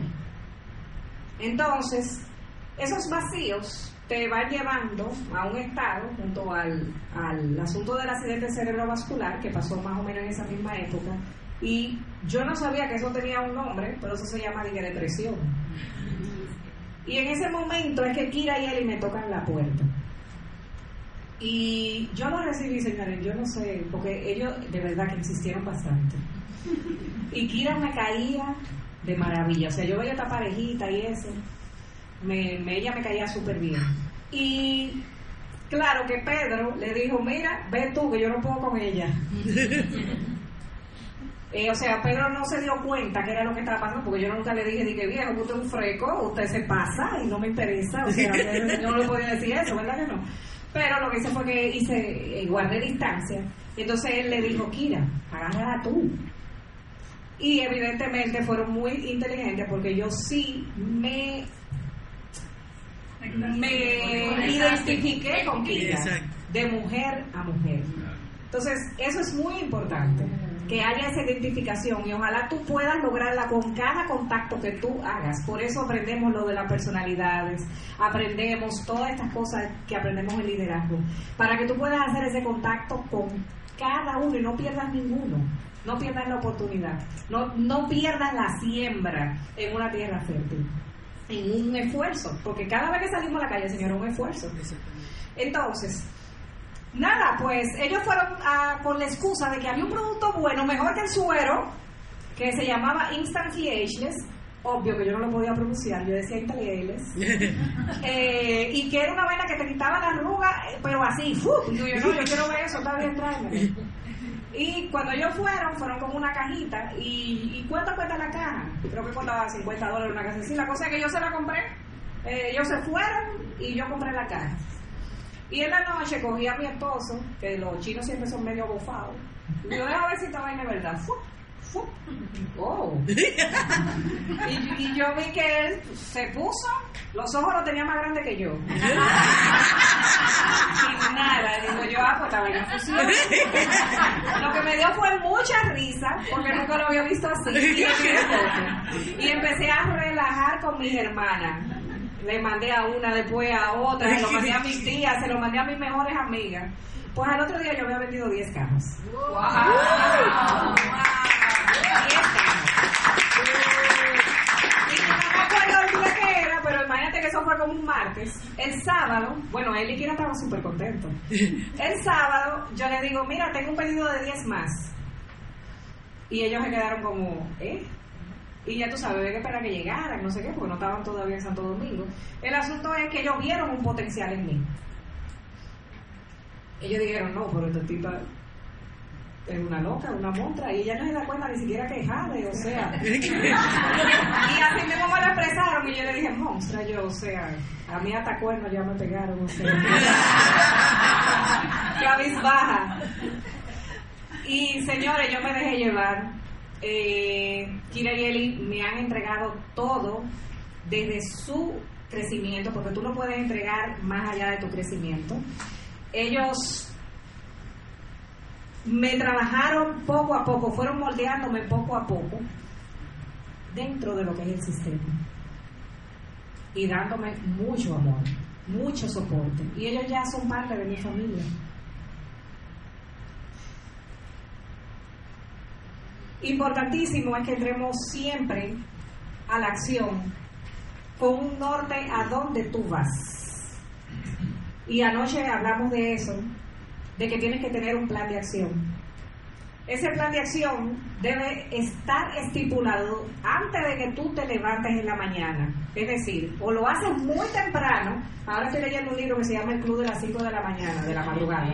Entonces, esos vacíos te van llevando a un estado, junto al, al asunto del accidente cerebrovascular, que pasó más o menos en esa misma época, y yo no sabía que eso tenía un nombre, pero eso se llama depresión. Y en ese momento es que Kira y Eli me tocan la puerta. Y yo lo recibí, señores, yo no sé, porque ellos de verdad que insistieron bastante. Y Kira me caía de maravilla, o sea, yo veía esta parejita y eso, me, ella me caía súper bien. Y claro que Pedro le dijo, mira, ve tú, que yo no puedo con ella. Eh, o sea, Pedro no se dio cuenta que era lo que estaba pasando, porque yo nunca le dije, dije, viejo, usted es un freco, usted se pasa y no me interesa. O sea, yo no le podía decir eso, ¿verdad que no? Pero lo que hice fue que hice, eh, guardé distancia. Entonces él le dijo, Kira, agárrala tú. Y evidentemente fueron muy inteligentes porque yo sí me, me identifiqué con Kira, de mujer a mujer. Entonces, eso es muy importante que haya esa identificación y ojalá tú puedas lograrla con cada contacto que tú hagas. Por eso aprendemos lo de las personalidades, aprendemos todas estas cosas que aprendemos en liderazgo, para que tú puedas hacer ese contacto con cada uno y no pierdas ninguno. No pierdas la oportunidad, no, no pierdas la siembra en una tierra fértil, en un esfuerzo, porque cada vez que salimos a la calle, Señor, es un esfuerzo. Entonces, Nada, pues ellos fueron con la excusa de que había un producto bueno, mejor que el suero, que se llamaba Instant Ageless, obvio que yo no lo podía pronunciar, yo decía Intaliables, eh, y que era una vaina que te quitaba la arruga, eh, pero así, ¡fu! Y yo, no, yo quiero ver eso, está bien, tráeme. Y cuando ellos fueron, fueron con una cajita, y, ¿cuánto cuesta la caja? Creo que costaba 50 dólares una caja así. La cosa es que yo se la compré, eh, ellos se fueron y yo compré la caja. Y en la noche cogí a mi esposo, que los chinos siempre son medio bofados. Y yo, a ver si esta vaina es verdad. Oh. Y, yo vi que él se puso, los ojos los tenía más grandes que yo. y nada, digo yo, ah, pues esta vaina funciona. Lo que me dio fue mucha risa, porque nunca lo había visto así. Y, y empecé a relajar con mis hermanas le mandé a una, después a otra, se lo mandé a mis tías, se lo mandé a mis mejores amigas. Pues al otro día yo había vendido 10 cajas. ¡Wow! wow. 10 cajas. Y no me acuerdo el día que era, pero imagínate que eso fue como un martes. El sábado, bueno, él y Kira estaban súper contentos. El sábado yo le digo, mira, tengo un pedido de 10 más. Y ellos se quedaron como, ¿eh? Y ya tú sabes, había que esperar que llegaran, no sé qué, porque no estaban todavía en Santo Domingo. El asunto es que ellos vieron un potencial en mí. Ellos dijeron, no, pero esta tipa es una loca, una montra, y ella no se da cuenta ni siquiera que jade, o sea. y así mismo me lo expresaron, y yo le dije, monstrua, yo, o sea, a mí hasta cuernos ya me pegaron, o sea. baja. Y señores, yo me dejé llevar eh, Kira y Eli me han entregado todo desde su crecimiento, porque tú no puedes entregar más allá de tu crecimiento. Ellos me trabajaron poco a poco, fueron moldeándome poco a poco dentro de lo que es el sistema y dándome mucho amor, mucho soporte. Y ellos ya son parte de mi familia. Importantísimo es que entremos siempre a la acción con un norte a dónde tú vas. Y anoche hablamos de eso, de que tienes que tener un plan de acción. ese plan de acción debe estar estipulado antes de que tú te levantes en la mañana. Es decir, o lo haces muy temprano, ahora estoy leyendo un libro que se llama El Club de las 5 de la mañana, de la madrugada.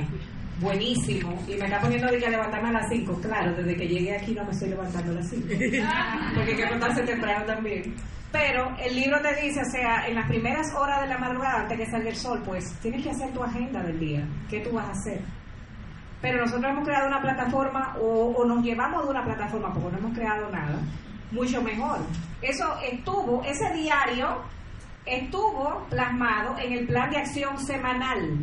Buenísimo. Y me está poniendo de que levantarme a las 5. Claro, desde que llegué aquí no me estoy levantando a las 5. Porque hay que levantarse temprano también. Pero el libro te dice, o sea, en las primeras horas de la madrugada, antes que salga el sol, pues tienes que hacer tu agenda del día. ¿Qué tú vas a hacer? Pero nosotros hemos creado una plataforma o, nos llevamos de una plataforma porque no hemos creado nada, mucho mejor. Eso estuvo, ese diario estuvo plasmado en el plan de acción semanal.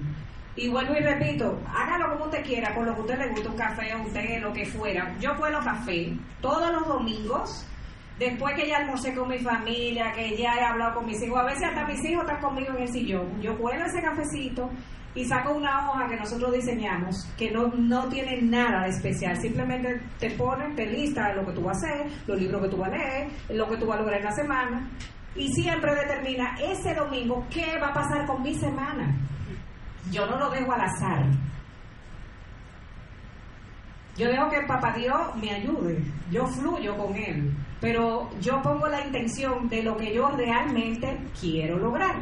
Y vuelvo y repito, hágalo como usted quiera, por lo que usted le guste, un café, un té, lo que fuera. Yo cuelo café todos los domingos, después que ya almorcé con mi familia, que ya he hablado con mis hijos, a veces hasta mis hijos están conmigo en el sillón. Yo cuelo ese cafecito y saco una hoja que nosotros diseñamos que no, no tiene nada de especial, simplemente te pone, te lista lo que tú vas a hacer, los libros que tú vas a leer, lo que tú vas a lograr en la semana y siempre determina ese domingo qué va a pasar con mi semana. Yo no lo dejo al azar. Yo dejo que el papá Dios me ayude, yo fluyo con él, pero yo pongo la intención de lo que yo realmente quiero lograr.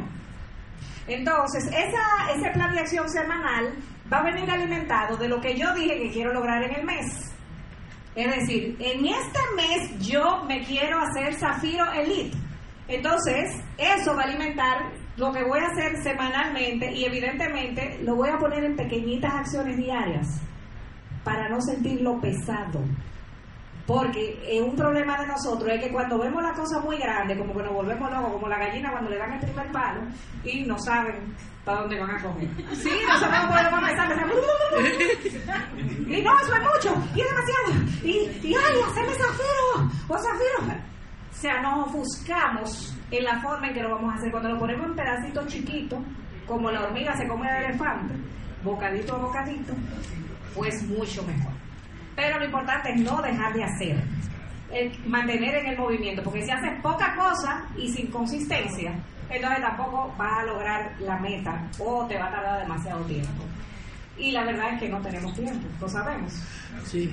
Entonces, esa, ese plan de acción semanal va a venir alimentado de lo que yo dije que quiero lograr en el mes. Es decir, en este mes yo me quiero hacer Zafiro Elite. Entonces, eso va a alimentar lo que voy a hacer semanalmente y evidentemente lo voy a poner en pequeñitas acciones diarias para no sentirlo pesado. Porque eh, un problema de nosotros es que cuando vemos la cosa muy grande, como que nos volvemos locos, como la gallina cuando le dan el primer palo y no saben para dónde van a coger. Sí, no sabemos por dónde van a empezar. Y no, eso es mucho, y es demasiado. Y, y ay, hacerme zafiro, o zafiro. O sea, nos ofuscamos en la forma en que lo vamos a hacer. Cuando lo ponemos en pedacitos chiquitos, como la hormiga se come el elefante, bocadito a bocadito, pues mucho mejor. Pero lo importante es no dejar de hacer, mantener en el movimiento, porque si haces poca cosa y sin consistencia, entonces tampoco vas a lograr la meta o te va a tardar demasiado tiempo. Y la verdad es que no tenemos tiempo, lo sabemos. Sí.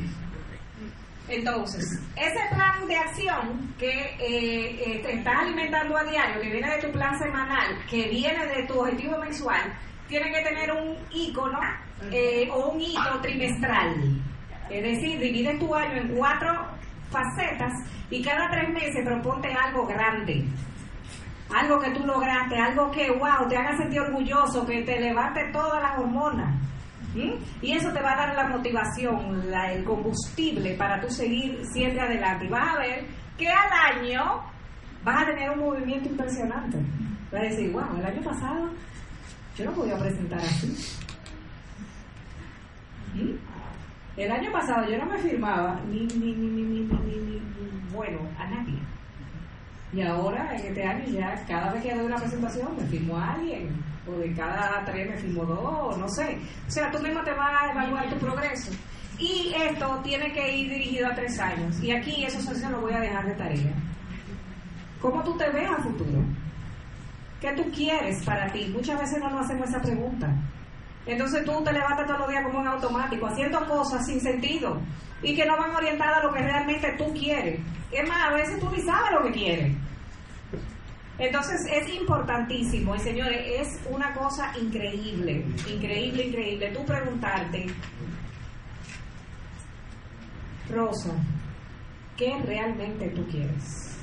Entonces, ese plan de acción que eh, eh, te estás alimentando a diario, que viene de tu plan semanal, que viene de tu objetivo mensual, tiene que tener un icono eh, o un hito trimestral. Es decir, divide tu año en cuatro facetas y cada tres meses proponte algo grande. Algo que tú lograste, algo que, wow, te haga sentir orgulloso, que te levante todas las hormonas. Y eso te va a dar la motivación, el combustible para tú seguir siempre adelante. Y vas a ver que al año vas a tener un movimiento impresionante. Vas a decir, wow, el año pasado yo no podía presentar así. El año pasado yo no me firmaba ni, ni, ni, ni, ni, ni, bueno, a nadie. Y ahora, en este año, ya cada vez que doy una presentación me firmo a alguien, o de cada tres me firmo dos, no sé. O sea, tú mismo te vas a evaluar tu progreso. Y esto tiene que ir dirigido a tres años. Y aquí eso se lo voy a dejar de tarea. ¿Cómo tú te ves a futuro? ¿Qué tú quieres para ti? Muchas veces no nos hacemos esa pregunta. Entonces tú te levantas todos los días como un automático, haciendo cosas sin sentido y que no van orientadas a lo que realmente tú quieres. Es más, a veces tú ni sabes lo que quieres. Entonces es importantísimo y señores, es una cosa increíble, increíble, increíble. Tú preguntarte, Rosa, ¿qué realmente tú quieres?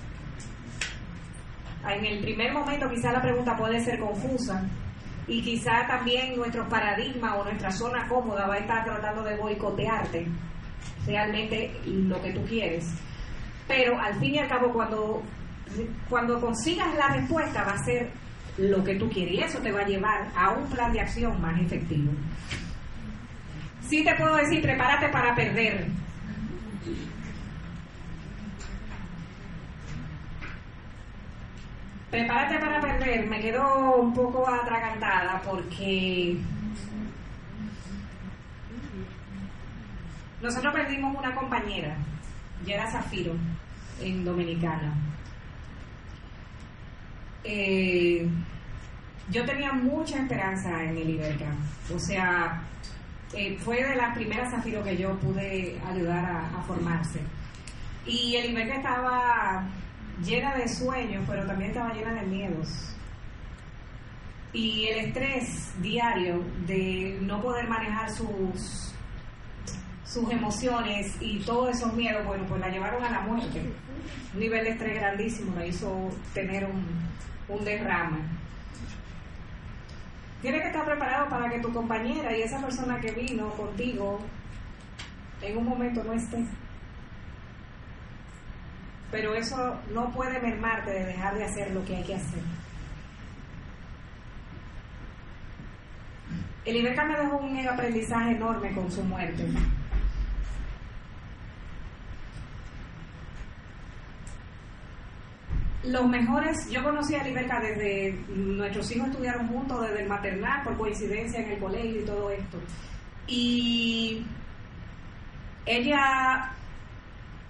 En el primer momento quizá la pregunta puede ser confusa, y quizá también nuestro paradigma o nuestra zona cómoda va a estar tratando de boicotearte realmente lo que tú quieres. Pero al fin y al cabo, cuando, cuando consigas la respuesta, va a ser lo que tú quieres y eso te va a llevar a un plan de acción más efectivo. Sí te puedo decir, prepárate para perder. Prepárate para perder, me quedo un poco atragantada porque nosotros perdimos una compañera, Yera Zafiro, en Dominicana. Eh, yo tenía mucha esperanza en el Iberca, o sea, Eh, fue de las primeras Zafiro que yo pude ayudar a, formarse. Y el que estaba llena de sueños, pero también estaba llena de miedos. Y el estrés diario de no poder manejar sus sus emociones y todos esos miedos, bueno, pues la llevaron a la muerte. Un nivel de estrés grandísimo la hizo tener un, un derrame. Tienes que estar preparado para que tu compañera y esa persona que vino contigo en un momento no esté. Pero eso no puede mermarte de dejar de hacer lo que hay que hacer. El Iberca me dejó un aprendizaje enorme con su muerte. los mejores, yo conocí a Liberca desde, nuestros hijos estudiaron juntos desde el maternal, por coincidencia en el colegio y todo esto. Y ella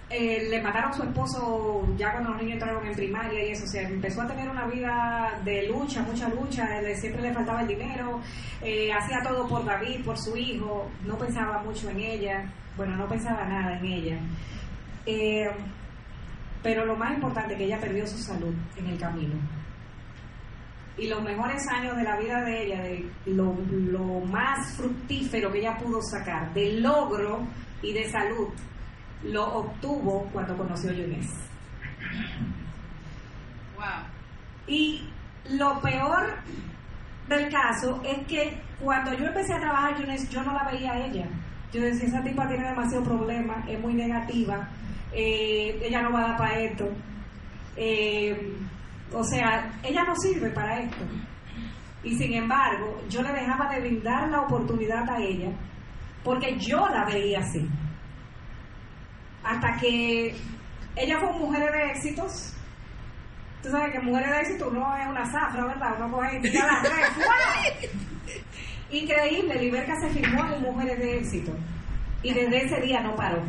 eh, le mataron su esposo ya cuando los niños entraron en primaria y eso, o sea, empezó a tener una vida de lucha, mucha lucha, siempre le faltaba el dinero, eh, hacía todo por David, por su hijo, no pensaba mucho en ella, bueno, no pensaba nada en ella. Eh, pero lo más importante es que ella perdió su salud en el camino. Y los mejores años de la vida de ella, de lo, más fructífero que ella pudo sacar, de logro y de salud, lo obtuvo cuando conoció a Yunés. Wow. Y lo peor del caso es que cuando yo empecé a trabajar Yunés, yo no la veía a ella. Yo decía, esa tipa tiene demasiado problema, es muy negativa, eh, ella no va a dar para esto. Eh, o sea, ella no sirve para esto. Y sin embargo, yo le dejaba de brindar la oportunidad a ella porque yo la veía así. Hasta que ella fue mujer de éxitos. Tú sabes que mujer de éxito no es una zafra, ¿verdad? Uno coge y red. Increíble, Liberca se firmó en Mujeres de Éxito. Y desde ese día no paró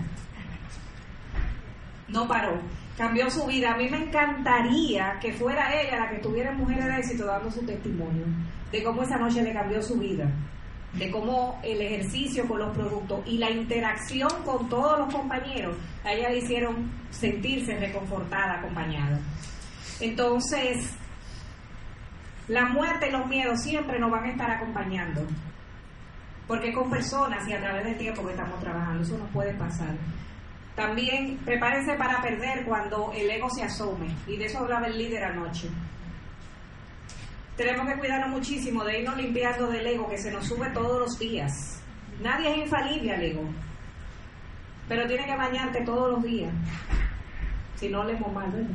no paró. Cambió su vida. A mí me encantaría que fuera ella la que estuviera en Mujeres de Éxito dando su testimonio de cómo esa noche le cambió su vida, de cómo el ejercicio con los productos y la interacción con todos los compañeros a ella le hicieron sentirse reconfortada, acompañada. Entonces, la muerte y los miedos siempre nos van a estar acompañando. Porque con personas y a través del tiempo que estamos trabajando, eso nos puede pasar. También prepárense para perder cuando el ego se asome. Y de eso hablaba el líder anoche. Tenemos que cuidarnos muchísimo de irnos limpiando del ego que se nos sube todos los días. Nadie es infalible al ego. Pero tiene que bañarte todos los días. Si no, leemos mal, ¿verdad?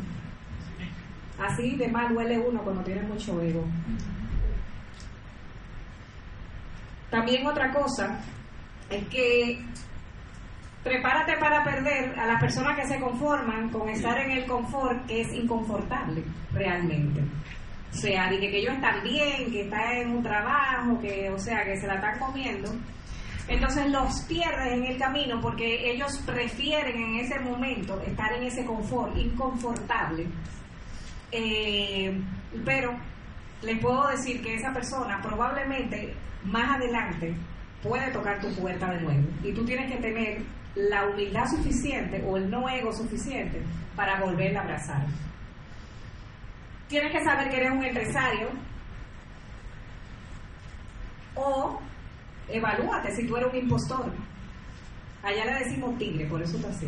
Así de mal huele uno cuando tiene mucho ego. También otra cosa es que prepárate para perder a las personas que se conforman con estar en el confort que es inconfortable realmente. O sea, de que, ellos están bien, que están en un trabajo, que, o sea, que se la están comiendo. Entonces los pierdes en el camino porque ellos prefieren en ese momento estar en ese confort inconfortable. Eh, pero les puedo decir que esa persona probablemente más adelante puede tocar tu puerta de nuevo. Y tú tienes que tener la humildad suficiente o el no ego suficiente para volver a abrazar. Tienes que saber que eres un empresario o evalúate si tú eres un impostor. Allá le decimos tigre, por eso está así.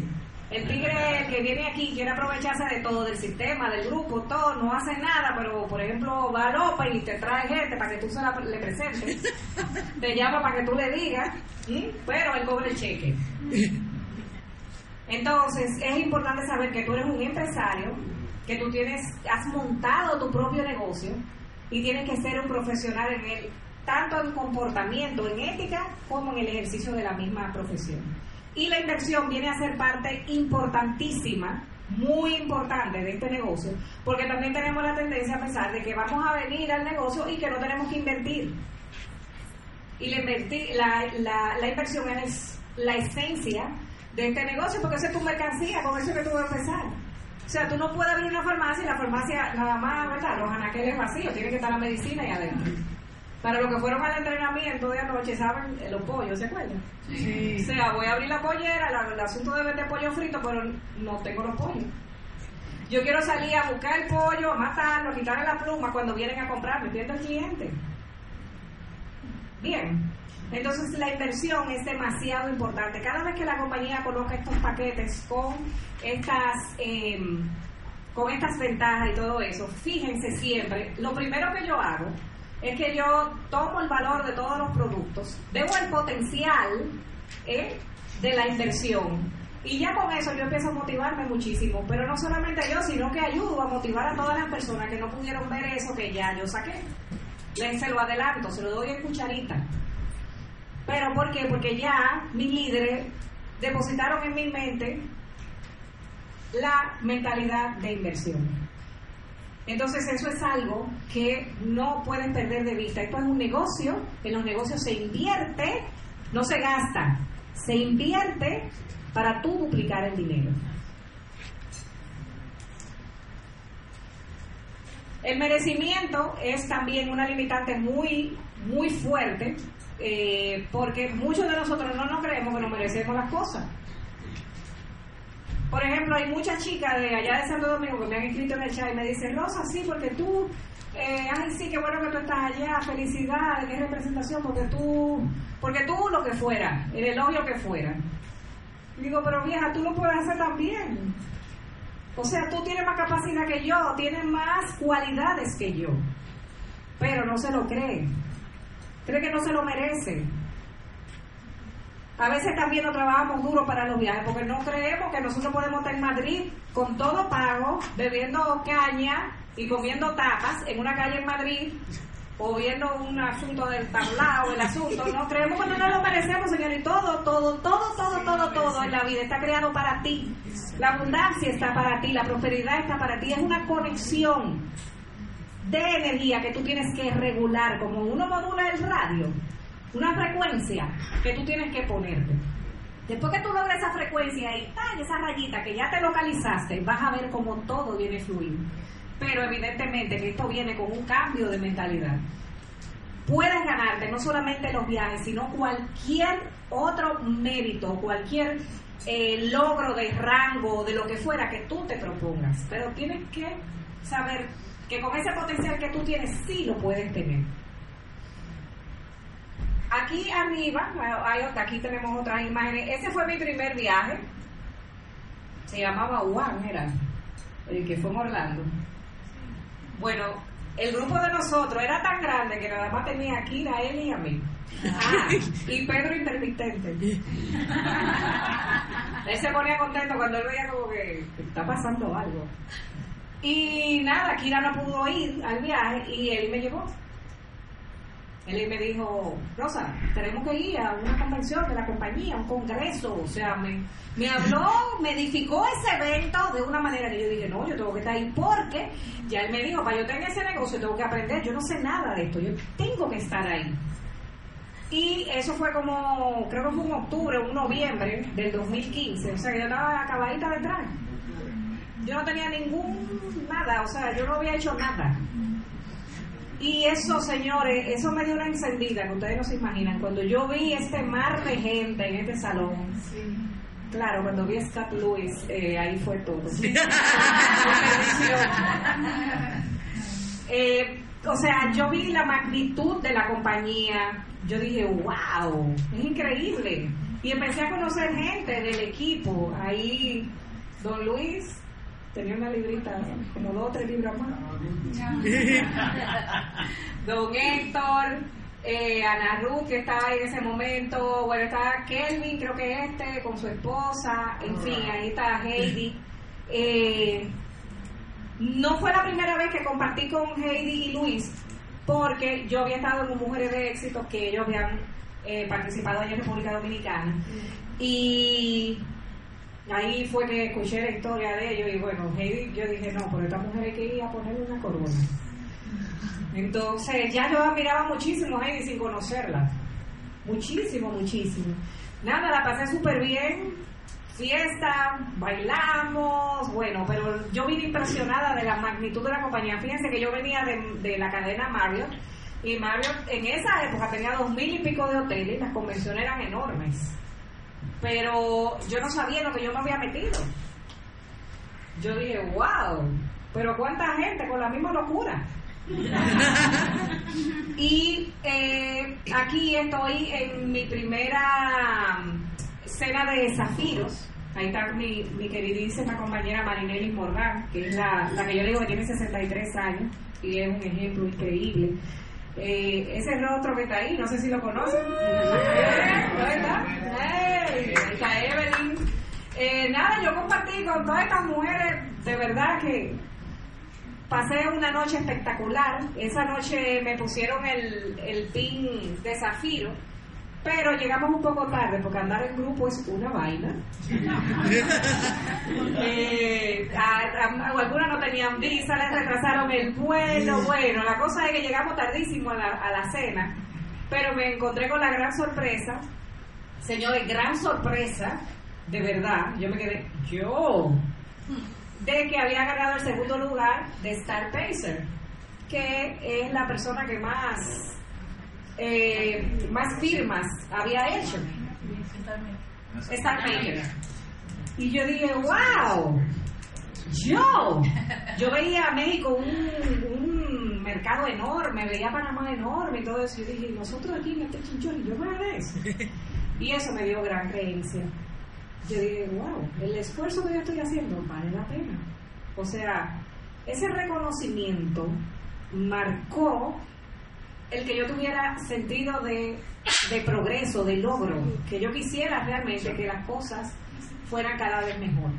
El tigre que viene aquí quiere aprovecharse de todo, del sistema, del grupo, todo, no hace nada, pero por ejemplo va a Lopa y te trae gente para que tú se la, le presentes, te llama para que tú le digas, pero él cobra el cheque. Entonces es importante saber que tú eres un empresario, que tú tienes, has montado tu propio negocio y tienes que ser un profesional en él, tanto en comportamiento, en ética, como en el ejercicio de la misma profesión. Y la inversión viene a ser parte importantísima, muy importante de este negocio, porque también tenemos la tendencia a pensar de que vamos a venir al negocio y que no tenemos que invertir. Y la, la, la, inversión es la esencia de este negocio, porque esa es tu mercancía, con eso que tú vas a empezar. O sea, tú no puedes abrir una farmacia y la farmacia nada más, ¿verdad? Los anaqueles vacíos, tiene que estar la medicina y adentro. Para los que fueron al entrenamiento de anoche, ¿saben? Los pollos, ¿se acuerdan? Sí. O sea, voy a abrir la pollera, el asunto de vender pollo frito, pero no tengo los pollos. Yo quiero salir a buscar el pollo, a matarlo, a quitarle la pluma cuando vienen a comprar, me pierdo el cliente. Bien, entonces la inversión es demasiado importante. Cada vez que la compañía coloca estos paquetes con estas, em, con estas ventajas y todo eso, fíjense siempre, lo primero que yo hago es que yo tomo el valor de todos los productos, veo el potencial ¿eh? de la inversión y ya con eso yo empiezo a motivarme muchísimo, pero no solamente yo, sino que ayudo a motivar a todas las personas que no pudieron ver eso que ya yo saqué. Les se lo adelanto, se lo doy en cucharita. ¿Pero por qué? Porque ya mis líderes depositaron en mi mente la mentalidad de inversión. Entonces eso es algo que no pueden perder de vista. Esto es un negocio, en los negocios se invierte, no se gasta, se invierte para tú duplicar el dinero. El merecimiento es también una limitante muy, muy fuerte, eh, porque muchos de nosotros no nos creemos que nos merecemos las cosas. Por ejemplo, hay muchas chicas de allá de Santo Domingo que me han escrito en el chat y me dicen, Rosa, sí, porque tú, eh, ay, sí, qué bueno que tú estás allá, felicidades, qué representación, porque tú, porque tú lo que fuera, el elogio que fuera. Digo, pero vieja, tú lo puedes hacer también. O sea, tú tienes más capacidad que yo, tienes más cualidades que yo. Pero no se lo cree. Cree que no se lo merece. A veces también no trabajamos duro para los viajes porque no creemos que nosotros podemos estar en Madrid con todo pago, bebiendo caña y comiendo tapas en una calle en Madrid o viendo un asunto del tablao, el asunto, no creemos que no lo merecemos, Señor, y todo, todo, todo, todo, todo, todo en la vida está creado para ti. La abundancia está para ti, la prosperidad está para ti, es una conexión de energía que tú tienes que regular, como uno modula el radio, una frecuencia que tú tienes que ponerte. Después que tú logres esa frecuencia y esa rayita que ya te localizaste, vas a ver cómo todo viene fluir pero evidentemente que esto viene con un cambio de mentalidad. Puedes ganarte no solamente los viajes, sino cualquier otro mérito, cualquier eh, logro de rango, de lo que fuera que tú te propongas. Pero tienes que saber que con ese potencial que tú tienes, sí lo puedes tener. Aquí arriba, hay aquí tenemos otras imágenes. Ese fue mi primer viaje. Se llamaba Juan, era el que fue en Orlando. Bueno, el grupo de nosotros era tan grande que nada más tenía aquí a él y a mí. Ah, y Pedro intermitente. él se ponía contento cuando él veía como que está pasando algo. Y nada, Kira no pudo ir al viaje y él me llevó. Él me dijo, Rosa, tenemos que ir a una convención de la compañía, un congreso. O sea, me, habló, me edificó ese evento de una manera que yo dije, no, yo tengo que estar ahí porque ya él me dijo, para yo tener ese negocio tengo que aprender, yo no sé nada de esto, yo tengo que estar ahí. Y eso fue como, creo que fue en octubre, un noviembre del 2015, o sea yo estaba acabadita de entrar. Yo no tenía ningún nada, o sea, yo no había hecho nada. Y eso, señores, eso me dio una encendida que ustedes no se imaginan. Cuando yo vi este mar de gente en este salón, claro, cuando vi a Scott Lewis, eh, ahí fue todo. Eh, o sea, yo vi la magnitud de la compañía. Yo dije, wow, es increíble. Y empecé a conocer gente del equipo. Ahí, don Luis, tenía una librita, como dos o tres libros más. Don Héctor, eh, Ana Ruth, que estaba ahí en ese momento, bueno, estaba Kelvin, creo que este, con su esposa, en fin, ahí está Heidi. Eh, no fue la primera vez que compartí con Heidi y Luis, porque yo había estado con Mujeres de Éxito, que ellos habían eh, participado allá en República Dominicana. Y ahí fue que escuché la historia de ellos y bueno, Heidi, yo dije, no, pero esta mujer hay que ir a ponerle una corona. Entonces ya yo admiraba muchísimo Heidi sin conocerla. Muchísimo, muchísimo. Nada, la pasé súper bien. Fiesta, bailamos, bueno, pero yo vine impresionada de la magnitud de la compañía. Fíjense que yo venía de, de la cadena Marriott Y Marriott en esa época tenía dos mil y pico de hoteles las convenciones eran enormes. Pero yo no sabía lo que yo me había metido. Yo dije, wow, pero cuánta gente con la misma locura. y eh, aquí estoy en mi primera cena de zafiros. Ahí está mi, mi queridísima compañera Marinelli Morgan, que es la, la que yo digo que tiene 63 años y es un ejemplo increíble. Eh, ese rostro que está ahí, no sé si lo conocen. ¿Eh? está Evelyn. Eh, nada, yo compartí con todas estas mujeres, de verdad que pasé una noche espectacular. Esa noche me pusieron el, el pin de zafiro pero llegamos un poco tarde porque andar en grupo es una vaina. eh, algunas no tenían visa, les retrasaron el vuelo. Bueno, la cosa es que llegamos tardísimo a la, a la cena, pero me encontré con la gran sorpresa, señores, gran sorpresa, de verdad, yo me quedé, yo, de que había ganado el segundo lugar de Star Pacer, que es la persona que más eh, más firmas había hecho. Y yo dije, wow, yo, yo veía a México un, un mercado enorme, veía Panamá enorme y todo eso. Yo dije, nosotros aquí en este chinchón, yo voy a eso. Y eso me dio gran creencia. Yo dije, wow, el esfuerzo que yo estoy haciendo vale la pena. O sea, ese reconocimiento marcó el que yo tuviera sentido de, progreso, de logro, que yo quisiera realmente que las cosas fueran cada vez mejor.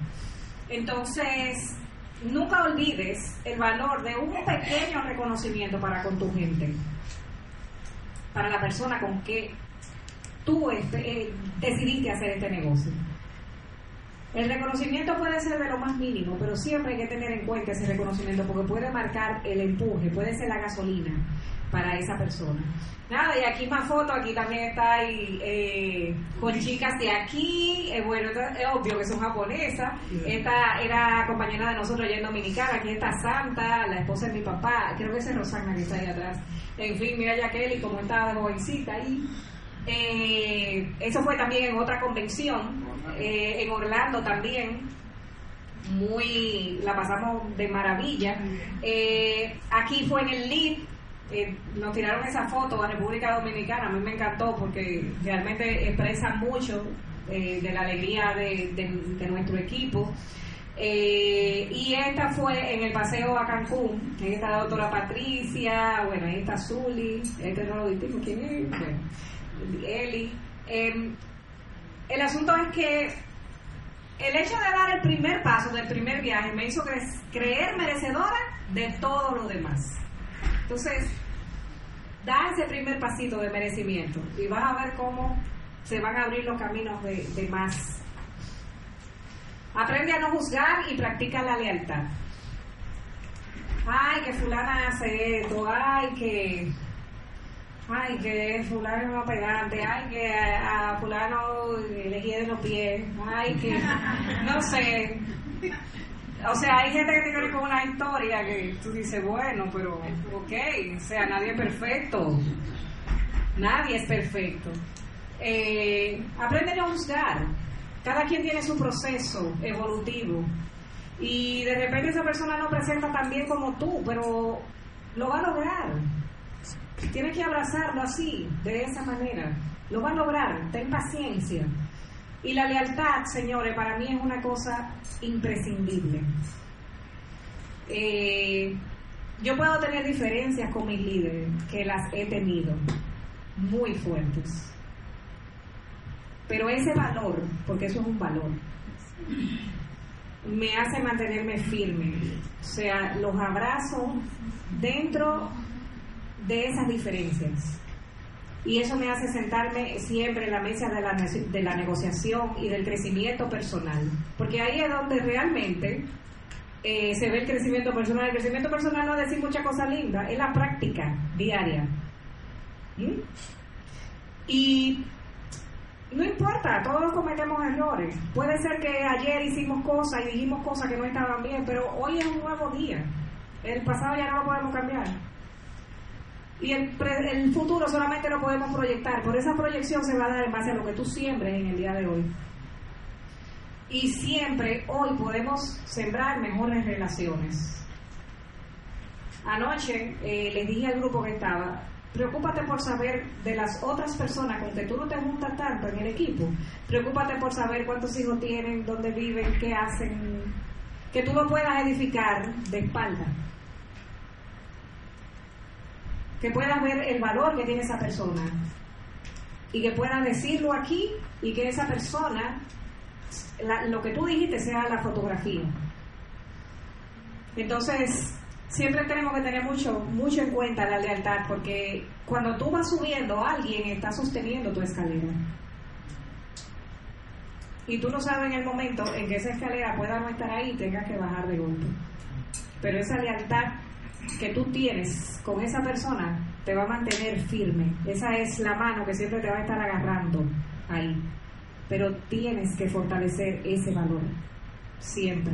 Entonces, nunca olvides el valor de un pequeño reconocimiento para con tu gente, para la persona con que tú este, eh, decidiste hacer este negocio. El reconocimiento puede ser de lo más mínimo, pero siempre hay que tener en cuenta ese reconocimiento porque puede marcar el empuje, puede ser la gasolina, para esa persona. Nada, y aquí más fotos, aquí también está eh, con chicas de aquí, eh, bueno, es obvio que son japonesas, esta era compañera de nosotros allá en Dominicana, aquí está Santa, la esposa de mi papá, creo que es Rosana que está ahí atrás. En fin, mira ya Kelly como estaba de jovencita ahí. Eh, eso fue también en otra convención, en Orlando también, muy, la pasamos de maravilla. aquí fue en el LID, eh, nos tiraron esa foto a República Dominicana, a mí me encantó porque realmente expresa mucho eh, de la alegría de, nuestro equipo. Eh, y esta fue en el paseo a Cancún, ahí está la doctora Patricia, bueno, ahí está Zuli, este no lo distingo, ¿quién es? Bueno, Eli. Em, el asunto es que el hecho de dar el primer paso del primer viaje me hizo creer merecedora de todo lo demás. Entonces, da ese primer pasito de merecimiento y vas a ver cómo se van a abrir los caminos de, más. Aprende a no juzgar y practica la lealtad. Ay, que fulana hace esto, ay, que ay, que fulano es pegante, ay, que a, fulano le de los pies, ay, que no sé, o sea, hay gente que tiene como una historia que tú dices, bueno, pero ok, o sea, nadie es perfecto. Nadie es perfecto. Eh, aprende a juzgar. Cada quien tiene su proceso evolutivo. Y de repente esa persona no presenta tan bien como tú, pero lo va a lograr. Tienes que abrazarlo así, de esa manera. Lo va a lograr. Ten paciencia. Y la lealtad, señores, para mí es una cosa imprescindible. Eh, yo puedo tener diferencias con mis líderes, que las he tenido, muy fuertes. Pero ese valor, porque eso es un valor, me hace mantenerme firme. O sea, los abrazo dentro de esas diferencias y eso me hace sentarme siempre en la mesa de la, de la negociación y del crecimiento personal, porque ahí es donde realmente eh, se ve el crecimiento personal. El crecimiento personal no es decir mucha cosa linda, es la práctica diaria. ¿Mm? Y no importa, todos cometemos errores. Puede ser que ayer hicimos cosas y dijimos cosas que no estaban bien, pero hoy es un nuevo día. El pasado ya no lo podemos cambiar. Y el, el futuro solamente lo podemos proyectar. Por esa proyección se va a dar en base a lo que tú siembres en el día de hoy. Y siempre hoy podemos sembrar mejores relaciones. Anoche eh, le dije al grupo que estaba, preocúpate por saber de las otras personas con que tú no te juntas tanto en el equipo. Preocúpate por saber cuántos hijos tienen, dónde viven, qué hacen, que tú lo puedas edificar de espalda que puedas ver el valor que tiene esa persona y que puedas decirlo aquí y que esa persona, lo que tú dijiste sea la fotografía. Entonces, siempre tenemos que tener mucho, mucho en cuenta la lealtad, porque cuando tú vas subiendo, alguien está sosteniendo tu escalera. Y tú no sabes en el momento en que esa escalera pueda no estar ahí y tengas que bajar de golpe. Pero esa lealtad que tú tienes con esa persona te va a mantener firme. Esa es la mano que siempre te va a estar agarrando ahí. Pero tienes que fortalecer ese valor, siempre.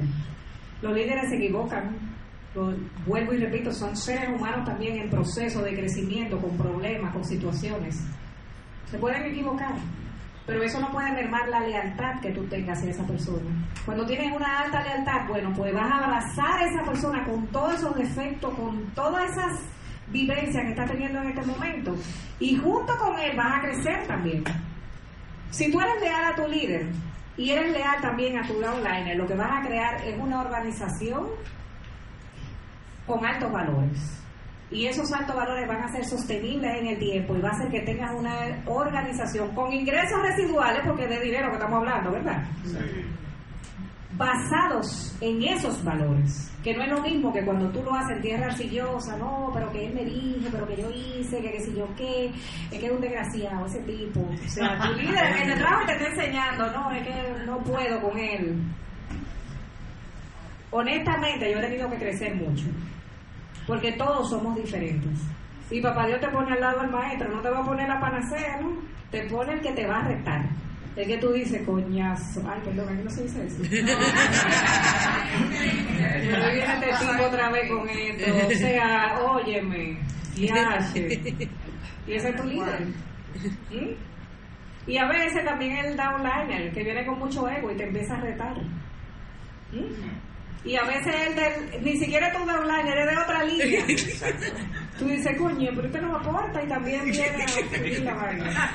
Los líderes se equivocan, vuelvo y repito, son seres humanos también en proceso de crecimiento, con problemas, con situaciones. Se pueden equivocar, pero eso no puede mermar la lealtad que tú tengas hacia esa persona. Cuando tienes una alta lealtad, bueno, pues vas a abrazar a esa persona con todos esos defectos, con todas esas vivencias que está teniendo en este momento. Y junto con él vas a crecer también. Si tú eres leal a tu líder y eres leal también a tu online, lo que vas a crear es una organización con altos valores y esos altos valores van a ser sostenibles en el tiempo y va a hacer que tengas una organización con ingresos residuales, porque es de dinero que estamos hablando, ¿verdad? Basados en esos valores, que no es lo mismo que cuando tú lo haces en tierra arcillosa, no, pero que él me dijo, pero que yo hice, que qué sé yo qué, es que es un desgraciado ese tipo. O sea, tu líder en el trabajo te está enseñando, no, es que no puedo con él. Honestamente, yo he tenido que crecer mucho porque todos somos diferentes. Y papá Dios te pone al lado del maestro, no te va a poner la panacea, ¿no? Te pone el que te va a retar. El que tú dices, coñazo. Ay, perdón, aquí no se dice eso. Pero viene este tipo otra vez con esto. O sea, óyeme, y Y ese es tu líder. ¿Mm? Y a veces también el downliner, que viene con mucho ego y te empieza a retar. ¿Mm? Y a veces él ni siquiera tú de online, eres de otra línea. Tú dices, coño, pero usted no aporta y también viene a la vaina.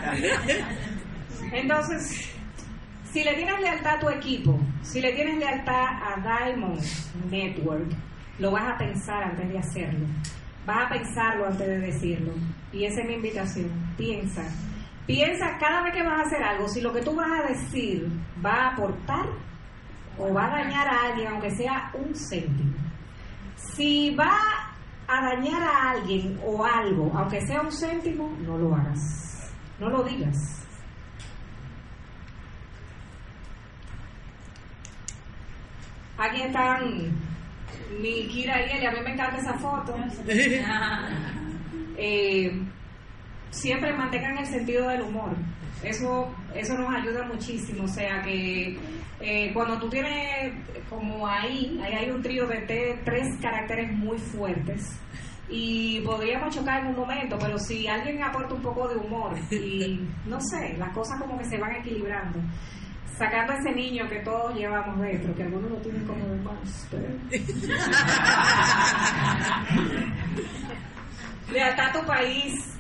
Entonces, si le tienes lealtad a tu equipo, si le tienes lealtad a Diamond Network, lo vas a pensar antes de hacerlo. Vas a pensarlo antes de decirlo. Y esa es mi invitación. Piensa. Piensa cada vez que vas a hacer algo, si lo que tú vas a decir va a aportar o va a dañar a alguien, aunque sea un céntimo. Si va a dañar a alguien o algo, aunque sea un céntimo, no lo hagas. No lo digas. Aquí están mi Kira y Eli, a mí me encanta esa foto. Eh, siempre mantengan el sentido del humor. Eso, eso nos ayuda muchísimo. O sea que eh, cuando tú tienes como ahí, ahí hay un trío de tres caracteres muy fuertes y podríamos chocar en un momento, pero si alguien aporta un poco de humor y no sé, las cosas como que se van equilibrando. Sacando a ese niño que todos llevamos dentro, que algunos lo tienen como de más, Lealtad a tu país,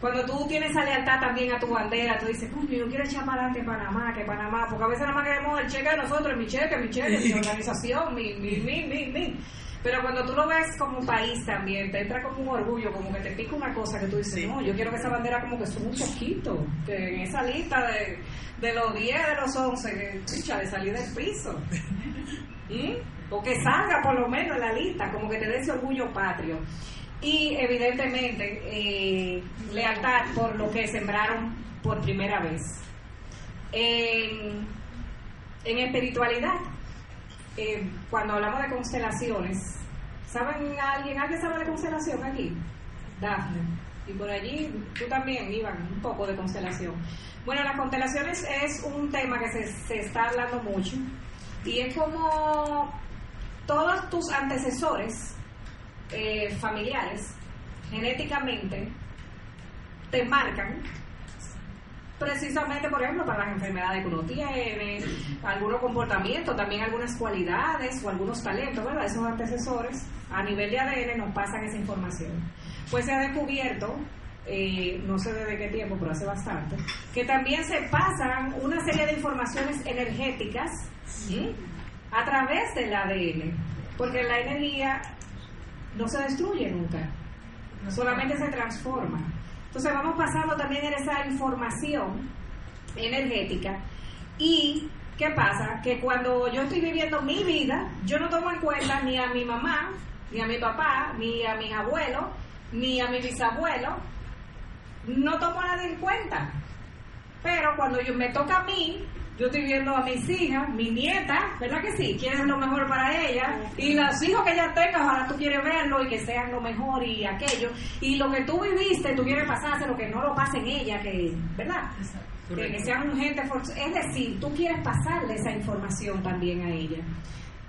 cuando tú tienes esa lealtad también a tu bandera, tú dices, coño, yo quiero echar para adelante Panamá, que Panamá, porque a veces nada más queremos el cheque de nosotros, mi cheque, mi cheque, mi organización, mi, mi, mi, mi, mi. Pero cuando tú lo ves como país también, te entra como un orgullo, como que te pica una cosa que tú dices, no, yo quiero que esa bandera como que suba un poquito, que en esa lista de, de los 10, de los 11, que, de salir del piso. ¿Mm? O que salga por lo menos en la lista, como que te dé ese orgullo patrio y evidentemente eh, lealtad por lo que sembraron por primera vez. En, espiritualidad, eh, cuando hablamos de constelaciones, ¿saben alguien? ¿Alguien sabe de constelación aquí? Dafne. Y por allí tú también, Iván, un poco de constelación. Bueno, las constelaciones es un tema que se, se está hablando mucho y es como todos tus antecesores eh, familiares genéticamente te marcan precisamente, por ejemplo, para las enfermedades que uno tiene, algunos comportamientos, también algunas cualidades o algunos talentos, ¿verdad? Esos antecesores a nivel de ADN nos pasan esa información. Pues se ha descubierto, eh, no sé desde qué tiempo, pero hace bastante, que también se pasan una serie de informaciones energéticas a través del ADN, porque la energía no se destruye nunca, solamente se transforma. Entonces vamos pasando también en esa información energética y ¿qué pasa? Que cuando yo estoy viviendo mi vida, yo no tomo en cuenta ni a mi mamá, ni a mi papá, ni a mis abuelos, ni a mi bisabuelo, no tomo nada en cuenta. Pero cuando yo me toca a mí, yo estoy viendo a mis hijas, mi nieta, ¿verdad que sí? Quieren lo mejor para ella. Y los hijos que ella tenga, ojalá tú quieres verlo y que sean lo mejor y aquello. Y lo que tú viviste, tú quieres pasarse, lo que no lo pase en ella, que, ¿verdad? Que, sean gente Es decir, tú quieres pasarle esa información también a ella.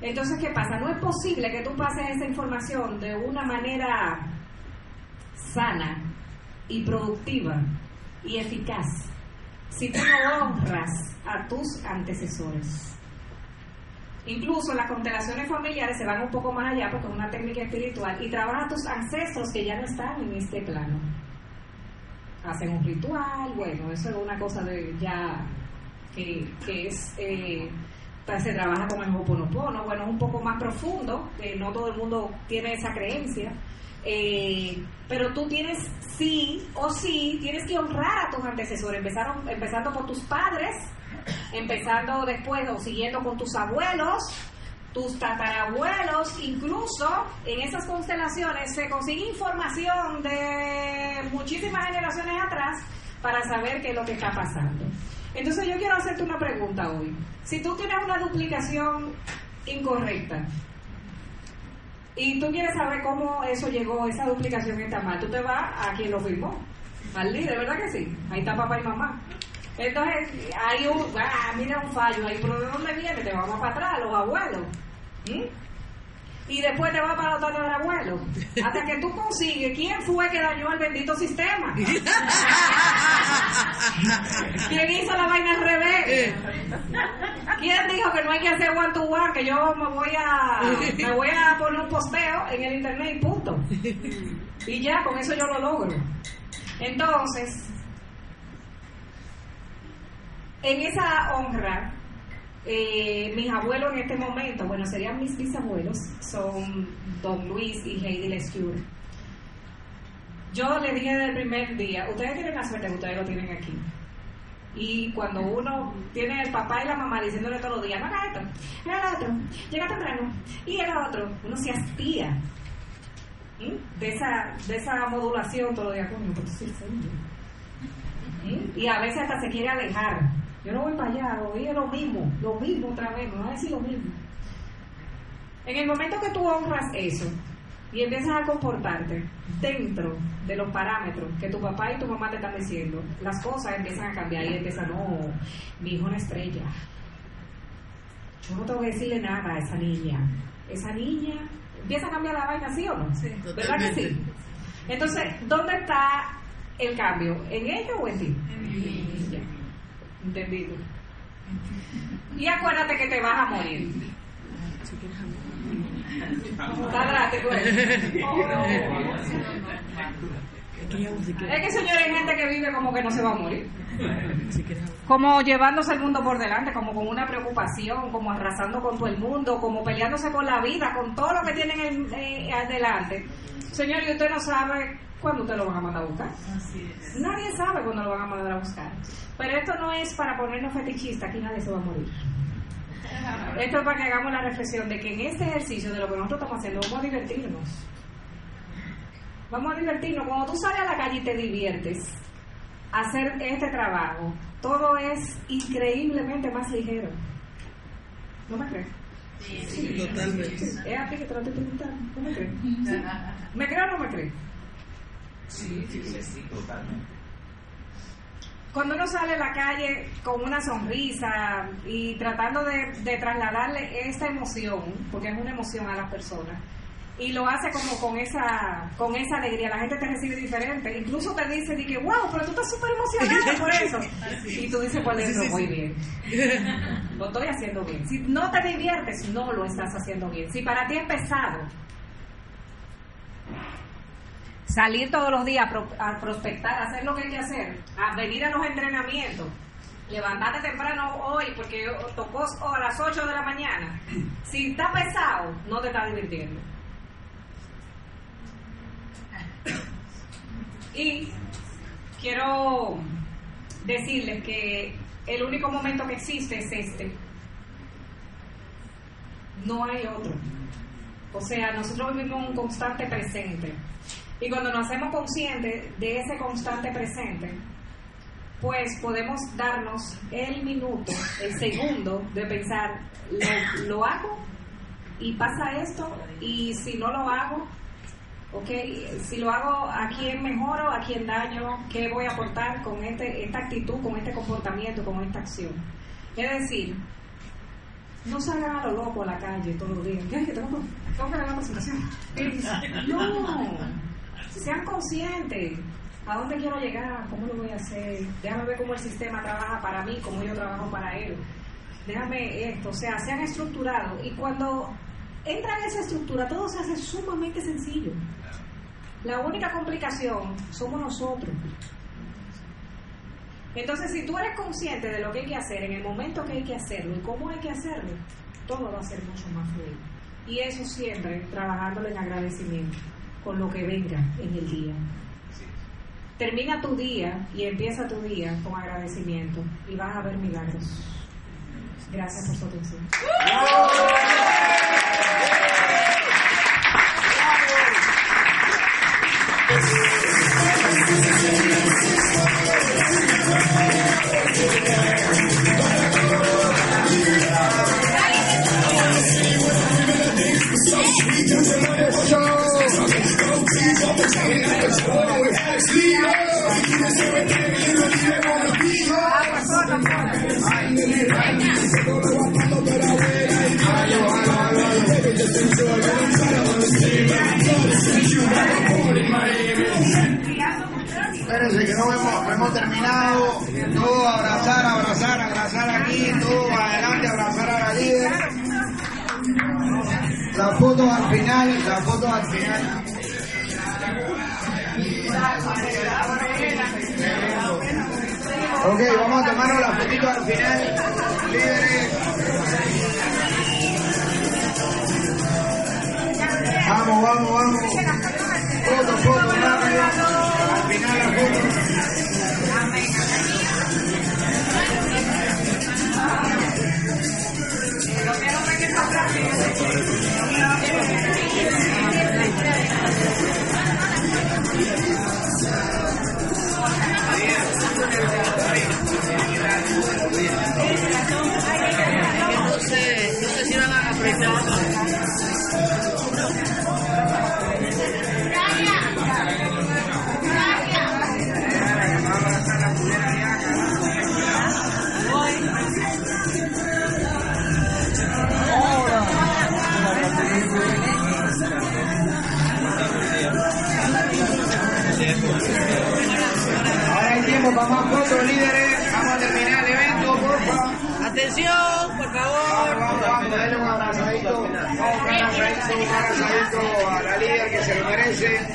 Entonces, ¿qué pasa? No es posible que tú pases esa información de una manera sana y productiva y eficaz si tú no honras a tus antecesores. Incluso las constelaciones familiares se van un poco más allá porque es una técnica espiritual y trabajan a tus ancestros que ya no están en este plano. Hacen un ritual, bueno, eso es una cosa de ya que, es, eh, se trabaja con el Hoponopono, bueno, es un poco más profundo, que no todo el mundo tiene esa creencia, eh, pero tú tienes sí o sí, tienes que honrar a tus antecesores, empezaron, empezando por tus padres, empezando después o siguiendo con tus abuelos, tus tatarabuelos, incluso en esas constelaciones se consigue información de muchísimas generaciones atrás para saber qué es lo que está pasando. Entonces yo quiero hacerte una pregunta hoy. Si tú tienes una duplicación incorrecta, y tú quieres saber cómo eso llegó, esa duplicación está mal, tú te vas a quien lo firmó, al líder, ¿verdad que sí? Ahí está papá y mamá. Entonces, hay un, ah, mira un fallo ahí, pero ¿de dónde viene? Te vamos para atrás, los abuelos. Y después te vas para los abuelo Hasta que tú consigues quién fue que dañó el bendito sistema. ¿Quién hizo la vaina al revés? ¿Quién dijo que no hay que hacer one to one? Que yo me voy a me voy a poner un posteo en el internet y punto. Y ya, con eso yo lo logro. Entonces, en esa honra, eh, mis abuelos en este momento, bueno, serían mis bisabuelos, son Don Luis y Heidi Lescure. Yo le dije desde el primer día, ustedes tienen la suerte que ustedes lo tienen aquí. Y cuando uno tiene el papá y la mamá diciéndole todos los días, no haga esto, haga otro, llega temprano, y el otro, uno se hastía de esa, de esa modulación todos los días, coño, Y a veces hasta se quiere alejar. Yo no voy para allá, oye lo mismo, lo mismo otra vez, me va a decir lo mismo. En el momento que tú honras eso, y empiezas a comportarte dentro de los parámetros que tu papá y tu mamá te están diciendo, las cosas empiezan a cambiar y empiezan, no, mi hijo es una estrella. Yo no tengo que decirle nada a esa niña. Esa niña empieza a cambiar la vaina, ¿sí o no? Sí, ¿Verdad que sí? Entonces, ¿dónde está el cambio? ¿En ella o en ti? En mí. Entendido. Y acuérdate que te vas a morir. Es que señor hay gente que vive como que no se va a morir. Como llevándose el mundo por delante, como con una preocupación, como arrasando con todo el mundo, como peleándose con la vida, con todo lo que tienen eh, adelante. Señor, y usted no sabe cuándo usted lo van a mandar a buscar. Nadie sabe cuándo lo van a mandar a buscar. Pero esto no es para ponernos fetichistas, aquí nadie se va a morir. Esto es para que hagamos la reflexión de que en este ejercicio de lo que nosotros estamos haciendo vamos a divertirnos. Vamos a divertirnos. Cuando tú sales a la calle y te diviertes, hacer este trabajo, todo es increíblemente más ligero. ¿No me crees? Sí, totalmente. Es a ti que te lo estoy preguntando. ¿No me crees? ¿Me crees o no me crees? Sí, sí, sí, totalmente cuando uno sale a la calle con una sonrisa y tratando de, trasladarle esa emoción, porque es una emoción a las personas, y lo hace como con esa con esa alegría. La gente te recibe diferente. Incluso te dice, que wow, pero tú estás súper emocionada por eso. Y tú dices por dentro, muy bien. Lo estoy haciendo bien. Si no te diviertes, no lo estás haciendo bien. Si para ti es pesado, salir todos los días a prospectar, hacer lo que hay que hacer, a venir a los entrenamientos, levantarte temprano hoy porque tocó a las 8 de la mañana. Si está pesado, no te está divirtiendo. Y quiero decirles que el único momento que existe es este. No hay otro. O sea, nosotros vivimos un constante presente. Y cuando nos hacemos conscientes de ese constante presente, pues podemos darnos el minuto, el segundo de pensar, ¿lo, hago? Y pasa esto, y si no lo hago, ¿ok? Si lo hago, ¿a quién mejoro? ¿A quién daño? ¿Qué voy a aportar con este, esta actitud, con este comportamiento, con esta acción? Es decir, no salgan a lo loco a la calle todos los días. ¿Qué? Tengo, tengo que dar la presentación. No, sean conscientes. ¿A dónde quiero llegar? ¿Cómo lo voy a hacer? Déjame ver cómo el sistema trabaja para mí, cómo yo trabajo para él. Déjame esto, o sea, sean estructurados. Y cuando entran en esa estructura, todo se hace sumamente sencillo. La única complicación somos nosotros. Entonces, si tú eres consciente de lo que hay que hacer, en el momento que hay que hacerlo y cómo hay que hacerlo, todo va a ser mucho más fluido. Y eso siempre trabajándolo en agradecimiento con lo que venga en el día. Termina tu día y empieza tu día con agradecimiento y vas a ver milagros. Gracias por su atención. Espérense que no hemos, terminado. Todo abrazar, abrazar, abrazar aquí, todo adelante, abrazar a la líder. La foto al final, la foto al final. Ok, vamos a tomarnos la fotito al final. Líderes. Vamos, vamos, vamos. Foto, foto, rápido. Al final la foto. Ahora hay tiempo para más fotos, líderes. Vamos a terminar el evento, por favor. Atención, por favor. Vamos, vamos, denle un abrazadito. Vamos, un abrazadito, un abrazadito a la líder que se lo merece.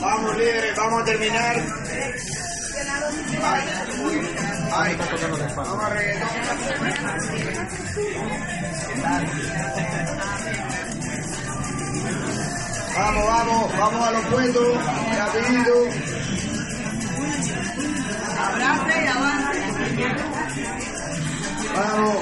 Vamos, líderes, vamos a terminar. Ay, ay, vamos a reggaetón. Vamos, vamos, vamos a los puestos, rapidito. Abrace y avance. Vamos.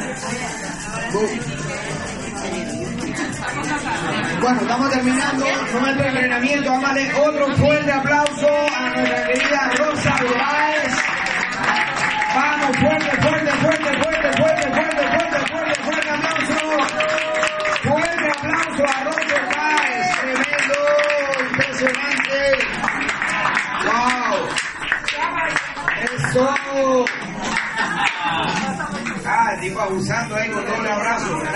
Bueno, estamos terminando nuestro entrenamiento. Vamos a darle otro fuerte aplauso a nuestra querida Rosa Báez. Vamos, fuerte, fuerte, fuerte, Abusando ahí con doble abrazo. Vamos,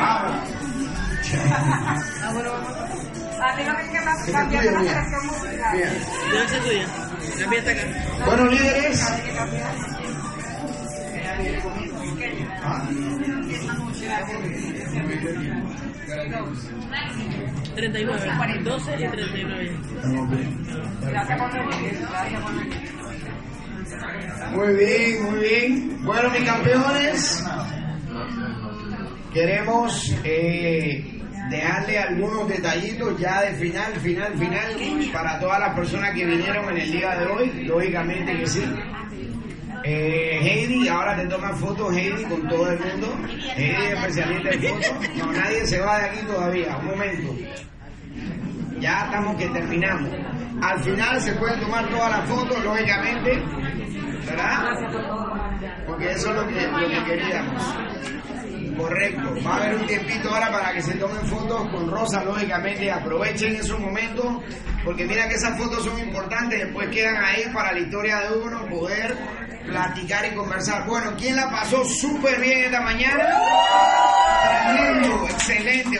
vamos. A no queda cambiar la selección musical. Bueno, líderes. 39. 12 y 39. Gracias por venir. Gracias por venir. Muy bien, muy bien. Bueno, mis campeones, queremos eh, dejarle algunos detallitos ya de final, final, final para todas las personas que vinieron en el día de hoy. Lógicamente que sí. Eh, Heidi, ahora te toman fotos Heidi con todo el mundo. Heidi es especialista en fotos. No, nadie se va de aquí todavía. Un momento. Ya estamos que terminamos. Al final se pueden tomar todas las fotos, lógicamente. ¿Verdad? Porque eso es lo que, lo que queríamos. Correcto. Va a haber un tiempito ahora para que se tomen fotos con Rosa, lógicamente. Aprovechen esos momentos, porque mira que esas fotos son importantes. Después quedan ahí para la historia de uno, poder platicar y conversar. Bueno, ¿quién la pasó súper bien esta mañana? Excelente.